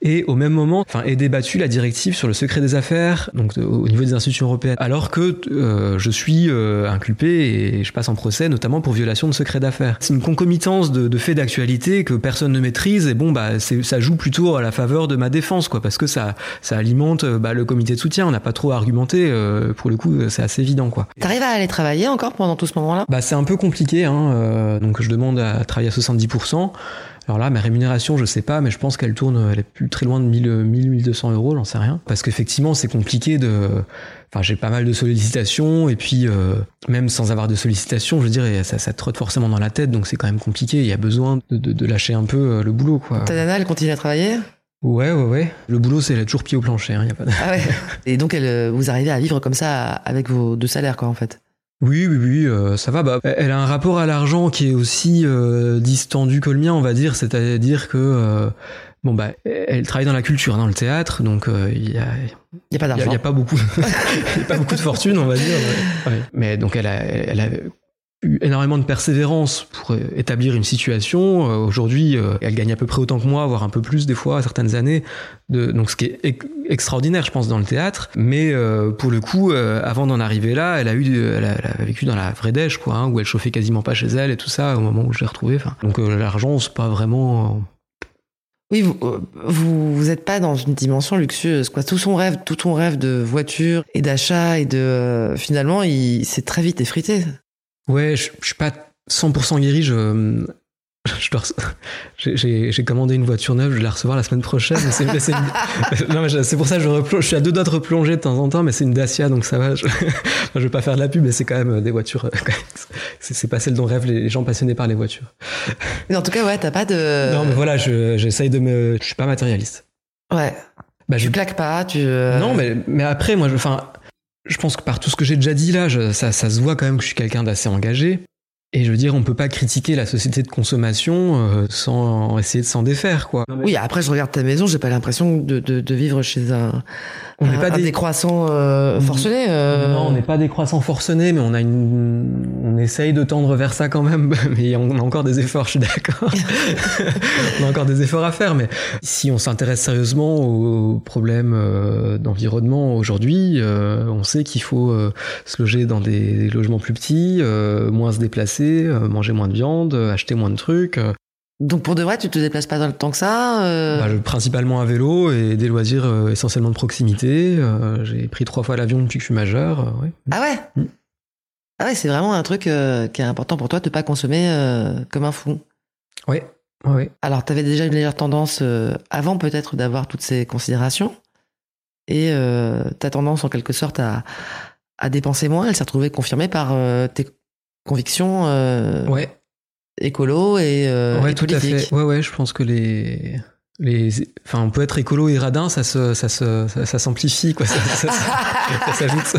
F: Et au même moment, enfin, est débattue la directive sur le secret des affaires, donc au niveau des institutions européennes, alors que euh, je suis euh, inculpé et je passe en procès, notamment pour violation de secret d'affaires. C'est une concomitance de, de faits d'actualité que personne ne maîtrise et bon, bah, ça joue plutôt à la faveur de ma défense, quoi, parce que ça, ça alimente bah, le comité de soutien. On n'a pas trop à argumenter. Euh, pour le coup, c'est assez évident, quoi.
E: T'arrives à aller travailler encore pendant tout ce moment-là?
F: Bah, c'est un peu compliqué, hein. Euh, donc je demande à travailler à 70%. Alors là, ma rémunération, je sais pas, mais je pense qu'elle tourne, elle est plus très loin de 1000, 1000 1200 euros, j'en sais rien. Parce qu'effectivement, c'est compliqué de, enfin, j'ai pas mal de sollicitations, et puis, euh, même sans avoir de sollicitations, je veux dire, ça, ça trotte forcément dans la tête, donc c'est quand même compliqué. Il y a besoin de, de, de lâcher un peu euh, le boulot, quoi.
E: Ta nana, elle continue à travailler?
F: Ouais, ouais, ouais. Le boulot, c'est elle a toujours pied au plancher, hein, y a pas de...
E: Ah ouais. Et donc, elle, vous arrivez à vivre comme ça avec vos deux salaires, quoi, en fait?
F: Oui, oui, oui, euh, ça va. Bah, elle a un rapport à l'argent qui est aussi euh, distendu que le mien, on va dire. C'est-à-dire que euh, bon bah, elle travaille dans la culture, dans le théâtre, donc il y a,
E: y a pas d'argent.
F: Il y, a pas beaucoup, de fortune, on va dire. Ouais. Mais donc elle a, elle a eu énormément de persévérance pour établir une situation. Euh, Aujourd'hui, euh, elle gagne à peu près autant que moi, voire un peu plus des fois, à certaines années. De, donc, ce qui est extraordinaire, je pense, dans le théâtre. Mais euh, pour le coup, avant d'en arriver là, elle a eu, elle a, elle a, vécu dans la vraie dèche, quoi, hein, où elle chauffait quasiment pas chez elle et tout ça au moment où je l'ai retrouvée. Enfin, donc l'argent, c'est pas vraiment.
E: Oui, vous, vous vous êtes pas dans une dimension luxueuse, quoi. Tout son rêve, tout ton rêve de voiture et d'achat et de finalement, il s'est très vite effrité.
F: Ouais, je, suis pas 100% guéri. J'ai commandé une voiture neuve, je vais la recevoir la semaine prochaine. C'est pour ça que je, replonge, je suis à deux doigts de replonger de temps en temps, mais c'est une Dacia, donc ça va. Je, je vais pas faire de la pub, mais c'est quand même des voitures. C'est pas celle dont rêvent les gens passionnés par les voitures.
E: Mais en tout cas, ouais, t'as pas de.
F: Non, mais voilà, j'essaye de me. Je suis pas matérialiste.
E: Ouais. Bah, tu je... claques pas, tu.
F: Non, mais, mais après, moi, je. Je pense que par tout ce que j'ai déjà dit là, ça, ça se voit quand même que je suis quelqu'un d'assez engagé. Et je veux dire, on peut pas critiquer la société de consommation euh, sans essayer de s'en défaire, quoi.
E: Oui, après je regarde ta maison, j'ai pas l'impression de, de, de, vivre chez un, on n'est pas des... des croissants euh, forcenés. Euh...
F: Non, on n'est pas des croissants forcenés, mais on a une, on essaye de tendre vers ça quand même. Mais on a encore des efforts, je suis d'accord. on a encore des efforts à faire, mais si on s'intéresse sérieusement aux problèmes euh, d'environnement aujourd'hui, euh, on sait qu'il faut euh, se loger dans des logements plus petits, moins se déplacer, manger moins de viande, acheter moins de trucs
E: Donc pour de vrai, tu te déplaces pas dans le temps que ça euh
F: Bah, principalement à vélo et des loisirs euh, essentiellement de proximité. Euh, J'ai pris trois fois l'avion depuis que je suis majeur. euh, ouais.
E: Ah ouais
F: Mm.
E: Ah ouais, c'est vraiment un truc euh, qui est important pour toi de pas consommer euh, comme un fou.
F: Ouais, ouais.
E: Alors, tu avais déjà une légère tendance euh, avant peut-être d'avoir toutes ces considérations. Et euh, ta tendance en quelque sorte à, à dépenser moins, elle s'est retrouvée confirmée par euh, tes convictions euh,
F: Ouais,
E: écolo et, euh,
F: ouais
E: et
F: tout à fait. Ouais, ouais, je pense que les. Les, enfin, on peut être écolo et radin, ça se, ça se, ça, ça s'amplifie, quoi. Ça, ça- ça- ça s'ajoute.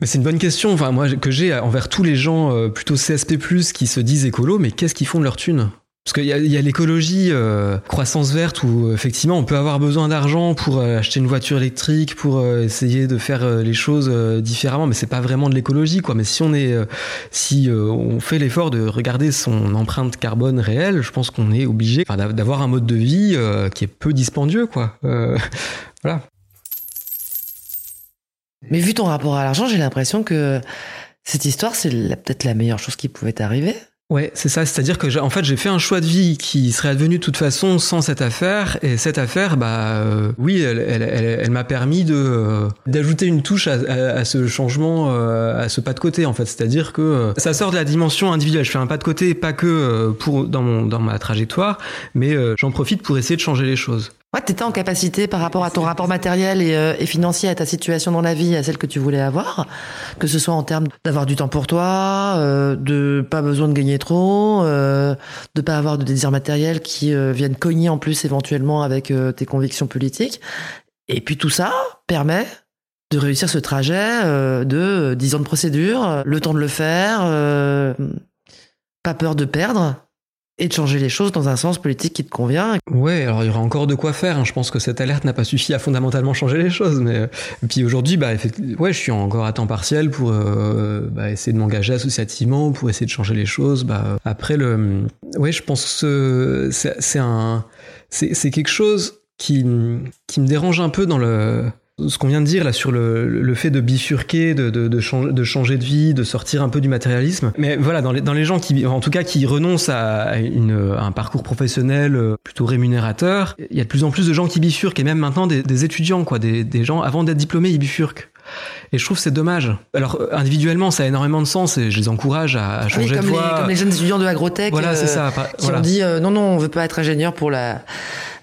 F: Mais c'est une bonne question, enfin, moi, que j'ai envers tous les gens euh, plutôt CSP+, qui se disent écolo, mais qu'est-ce qu'ils font de leur thune? Parce qu'il y a, y a l'écologie euh, croissance verte où, euh, effectivement, on peut avoir besoin d'argent pour euh, acheter une voiture électrique, pour euh, essayer de faire les choses différemment, mais c'est pas vraiment de l'écologie, quoi. Mais si on est, si on fait l'effort de regarder son empreinte carbone réelle, je pense qu'on est obligé d'avoir un mode de vie qui est peu dispendieux, quoi. Voilà.
E: Mais vu ton rapport à l'argent, j'ai l'impression que cette histoire, c'est peut-être la meilleure chose qui pouvait t'arriver.
F: Ouais, c'est ça. C'est-à-dire que j'ai- en fait, j'ai fait un choix de vie qui serait advenu de toute façon sans cette affaire. Et cette affaire, bah, euh, oui, elle, m'a permis de euh, d'ajouter une touche à, ce changement, euh, à ce pas de côté, en fait. C'est-à-dire que ça sort de la dimension individuelle. Je fais un pas de côté, pas que pour dans mon dans ma trajectoire, mais j'en profite pour essayer de changer les choses.
E: Ouais, t'étais en capacité par rapport à ton rapport matériel et, euh, et financier, à ta situation dans la vie, à celle que tu voulais avoir, que ce soit en termes d'avoir du temps pour toi, euh, de pas besoin de gagner trop, euh, de pas avoir de désirs matériels qui viennent cogner en plus éventuellement avec tes convictions politiques. Et puis tout ça permet de réussir ce trajet de 10 ans de procédure, le temps de le faire, pas peur de perdre et de changer les choses dans un sens politique qui te convient.
F: Ouais, alors il y aura encore de quoi faire. hein. Je pense que cette alerte n'a pas suffi à fondamentalement changer les choses. Mais euh, et puis aujourd'hui, bah, ouais, je suis encore à temps partiel pour euh, bah, essayer de m'engager associativement, pour essayer de changer les choses. Bah, après le, ouais, je pense que c'est un, c'est quelque chose qui qui me dérange un peu dans le ce qu'on vient de dire là sur le, fait de bifurquer, de, changer, de vie, de sortir un peu du matérialisme. Mais voilà, dans les, gens qui, en tout cas, qui renoncent à, un parcours professionnel euh, plutôt rémunérateur, il y a de plus en plus de gens qui bifurquent et même maintenant des, des étudiants, quoi, des, des gens avant d'être diplômés, ils bifurquent. Et je trouve que c'est dommage. Alors euh, individuellement, ça a énormément de sens et je les encourage à, à
E: Oui,
F: changer
E: comme,
F: de
E: les,
F: voie.
E: comme les jeunes étudiants de agrotech
F: Voilà,
E: euh,
F: c'est ça. Par-
E: qui
F: voilà.
E: ont dit euh, non, non, on veut pas être ingénieur pour la,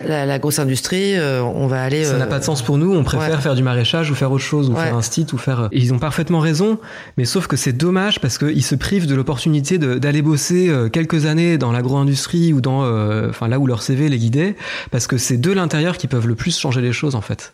E: la, la grosse industrie, euh, on va aller.
F: Ça n'a
E: euh,
F: pas de sens pour nous, on préfère
E: ouais.
F: faire du maraîchage ou faire autre chose, ou
E: Ouais.
F: faire un site, ou faire... Et ils ont parfaitement raison, mais sauf que c'est dommage parce qu'ils se privent de l'opportunité d'aller bosser euh, quelques années dans l'agro-industrie ou dans... euh, Enfin, là où leur CV les guidait, parce que c'est de l'intérieur qui peuvent le plus changer les choses, en fait.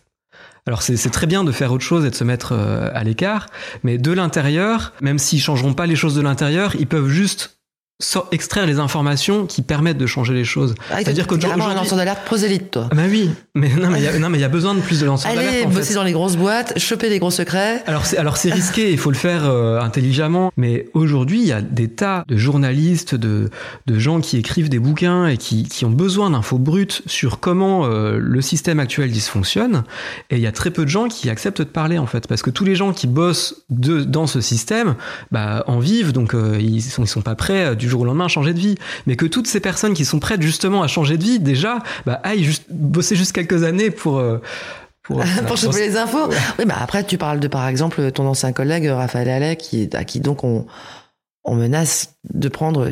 F: Alors c'est très bien de faire autre chose et de se mettre euh, à l'écart, mais de l'intérieur, même s'ils changeront pas les choses de l'intérieur, ils peuvent juste sor- extraire les informations qui permettent de changer les choses.
E: Ah,
F: C'est-à-dire
E: que carrément un lanceur d'alerte prosélite, toi.
F: Ah bah oui, mais non, mais il y a- non, mais il y a besoin de plus de lanceurs
E: Allez
F: d'alerte. fait.
E: bosser dans les grosses boîtes, choper les gros secrets.
F: Alors c'est alors c'est risqué, il faut le faire euh, intelligemment. Mais aujourd'hui, il y a des tas de journalistes, de de gens qui écrivent des bouquins et qui qui ont besoin d'infos brutes sur comment euh, le système actuel dysfonctionne. Et il y a très peu de gens qui acceptent de parler en fait, parce que tous les gens qui bossent de dans ce système, bah en vivent, donc euh, ils sont ils sont pas prêts du jour au lendemain changer de vie. Mais que toutes ces personnes qui sont prêtes justement à changer de vie, déjà, bah aillent juste bosser juste quelques années pour euh, pour,
E: pour choper les infos. Oui, bah après, tu parles de, par exemple, ton ancien collègue, Raphaël Allais, qui, à qui donc on, on menace de prendre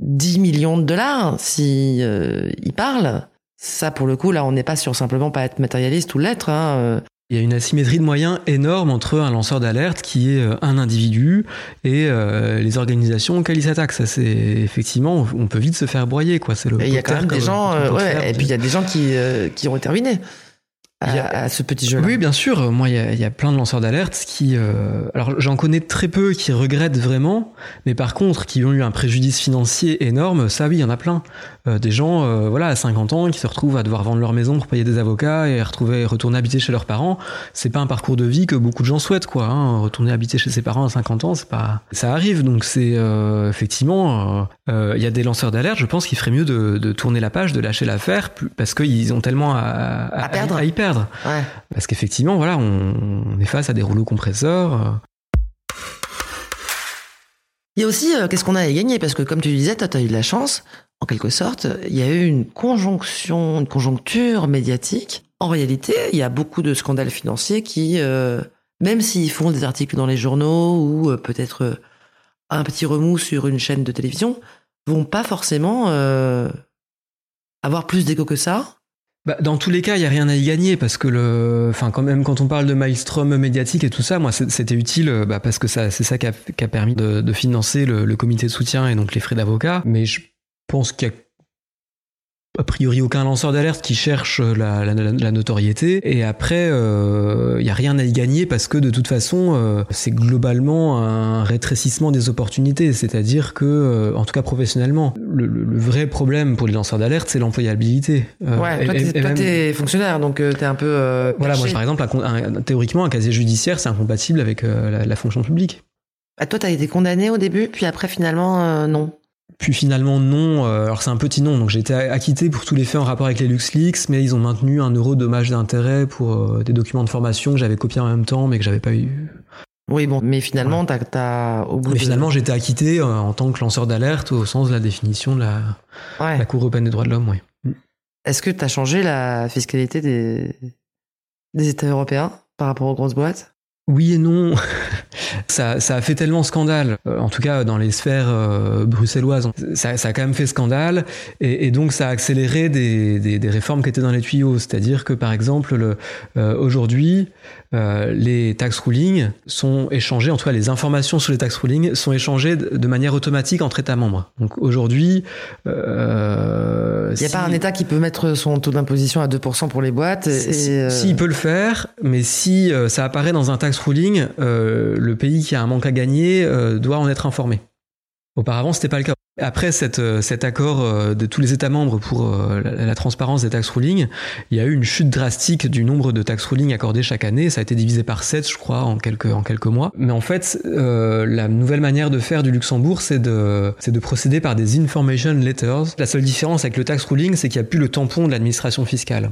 E: 10 millions de dollars si euh, il parle. Ça, pour le coup, là, on n'est pas sur simplement pas être matérialiste ou l'être. Hein.
F: Il y a une asymétrie de moyens énorme entre un lanceur d'alerte qui est euh, un individu et euh, les organisations auxquelles il s'attaque. Ça, c'est effectivement, on peut vite se faire broyer, quoi. C'est le.
E: Et il y a quand
F: poker
E: même des
F: comme-
E: gens,
F: comme
E: euh, ouais, et puis il y a des gens qui, euh, qui ont été ruinés à,
F: a-
E: à ce petit jeu-là.
F: Oui, bien sûr. Moi, il y a, il y a plein de lanceurs d'alerte qui. euh, alors, j'en connais très peu qui regrettent vraiment, mais par contre, qui ont eu un préjudice financier énorme. Ça, oui, il y en a plein. Euh, des gens, euh, voilà, à 50 ans, qui se retrouvent à devoir vendre leur maison pour payer des avocats et retrouver, retourner habiter chez leurs parents. C'est pas un parcours de vie que beaucoup de gens souhaitent, quoi. hein. Retourner habiter chez ses parents à 50 ans, c'est pas. Ça arrive, donc c'est euh, effectivement. Euh, euh, Il y a des lanceurs d'alerte. Je pense qu'il ferait mieux de, de tourner la page, de lâcher l'affaire, parce qu'ils ont tellement à,
E: À perdre.
F: à y perdre.
E: Ouais.
F: Parce qu'effectivement, voilà, on, on est face à des rouleaux compresseurs. euh.
E: Il y a aussi, euh, qu'est-ce qu'on a à gagner? Parce que comme tu disais, toi, tu as eu de la chance. en quelque sorte, il y a eu une conjonction, une conjoncture médiatique. En réalité, il y a beaucoup de scandales financiers qui, euh, même s'ils font des articles dans les journaux ou peut-être un petit remous sur une chaîne de télévision, vont pas forcément euh, avoir plus d'écho que ça.
F: Bah, dans tous les cas, il y a rien à y gagner parce que le, enfin quand même quand on parle de maelstrom médiatique et tout ça, moi c'était utile euh, bah, parce que ça, c'est ça qui a, permis de, de financer le, le comité de soutien et donc les frais d'avocat. Mais je pense qu'il y a a priori aucun lanceur d'alerte qui cherche la, la- la- la notoriété et après euh, il y a rien à y gagner parce que de toute façon euh, c'est globalement un rétrécissement des opportunités c'est-à-dire que euh, en tout cas professionnellement le, le- le vrai problème pour les lanceurs d'alerte c'est l'employabilité Euh,
E: ouais, toi, t'es, toi, t'es fonctionnaire, donc euh, t'es un peu. euh,
F: voilà, moi par exemple, un théoriquement, un casier judiciaire, c'est incompatible avec euh, la, la fonction publique.
E: Ah, toi, t'as été condamné au début, puis après, finalement, euh, non.
F: Puis finalement, non. euh, alors c'est un petit non, donc j'ai été acquitté pour tous les faits en rapport avec les LuxLeaks, mais ils ont maintenu un euro dommage d'intérêt pour euh, des documents de formation que j'avais copiés en même temps, mais que j'avais pas eu.
E: Oui, bon, mais finalement, t'as, t'as au bout
F: Mais
E: de-
F: finalement, été acquitté euh, en tant que lanceur d'alerte au sens de la définition de la,
E: Ouais.
F: la Cour européenne des droits de l'homme, oui.
E: Est-ce que t'as changé la fiscalité des des États européens par rapport aux grosses boîtes?
F: Oui et non. ça, a fait tellement scandale, euh, en tout cas dans les sphères euh, bruxelloises. Ça, a quand même fait scandale, et, donc ça a accéléré des, réformes qui étaient dans les tuyaux. C'est-à-dire que par exemple, le, euh, aujourd'hui, euh, les tax rulings sont échangés, en tout cas les informations sur les tax rulings sont échangées de, manière automatique entre États membres. Donc aujourd'hui, euh,
E: Il n'y a
F: si-
E: pas un État qui peut mettre son taux d'imposition à 2% pour les boîtes et,
F: si,
E: euh,
F: si, il peut le faire, mais si ça apparaît dans un tax ruling, le pays qui a un manque à gagner doit en être informé. Auparavant, c'était pas le cas. Après cette, euh, cet accord euh, de tous les États membres pour euh, la, la transparence des tax rulings, il y a eu une chute drastique du nombre de tax rulings accordés chaque année. Ça a été divisé par 7, je crois, en quelques, en quelques mois. Mais en fait, euh, la nouvelle manière de faire du Luxembourg, c'est de, procéder par des information letters. La seule différence avec le tax ruling, c'est qu'il n'y a plus le tampon de l'administration fiscale.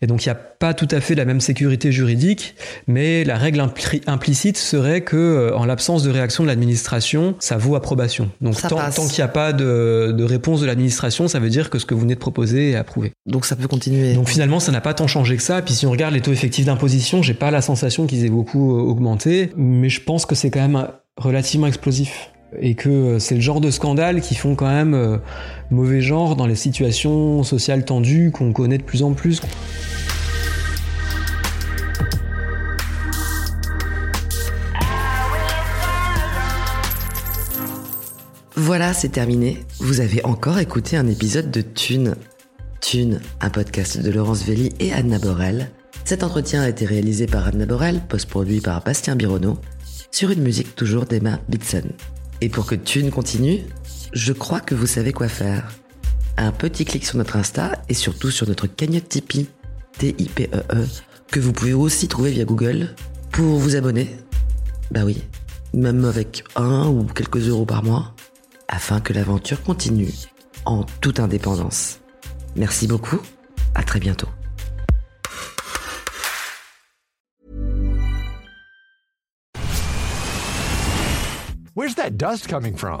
F: Et donc, il n'y a pas tout à fait la même sécurité juridique, mais la règle impli- implicite serait que, en l'absence de réaction de l'administration, ça vaut approbation. Donc,
E: Ça
F: tant,
E: passe.
F: tant qu'il n'y a pas de, de réponse de l'administration, ça veut dire que ce que vous venez de proposer est approuvé.
E: donc ça peut continuer.
F: Donc finalement, ça n'a pas tant changé que ça. Puis si on regarde les taux effectifs d'imposition, j'ai pas la sensation qu'ils aient beaucoup euh, augmenté, mais je pense que c'est quand même relativement explosif. Et que euh, c'est le genre de scandale qui font quand même euh, mauvais genre dans les situations sociales tendues qu'on connaît de plus en plus.
E: Voilà, c'est terminé. Vous avez encore écouté un épisode de Thune. Thune, un podcast de Laurence Velli et Anna Borel. Cet entretien a été réalisé par Anna Borel, post-produit par Bastien Bironneau, sur une musique toujours d'Emma Bitson. Et pour que Thune continue, je crois que vous savez quoi faire. Un petit clic sur notre Insta et surtout sur notre cagnotte Tipeee, T-I-P-E-E, E, que vous pouvez aussi trouver via Google, pour vous abonner. Bah oui, même avec un ou quelques euros par mois, afin que l'aventure continue en toute indépendance. Merci beaucoup, à très bientôt.
G: Where's that dust coming from?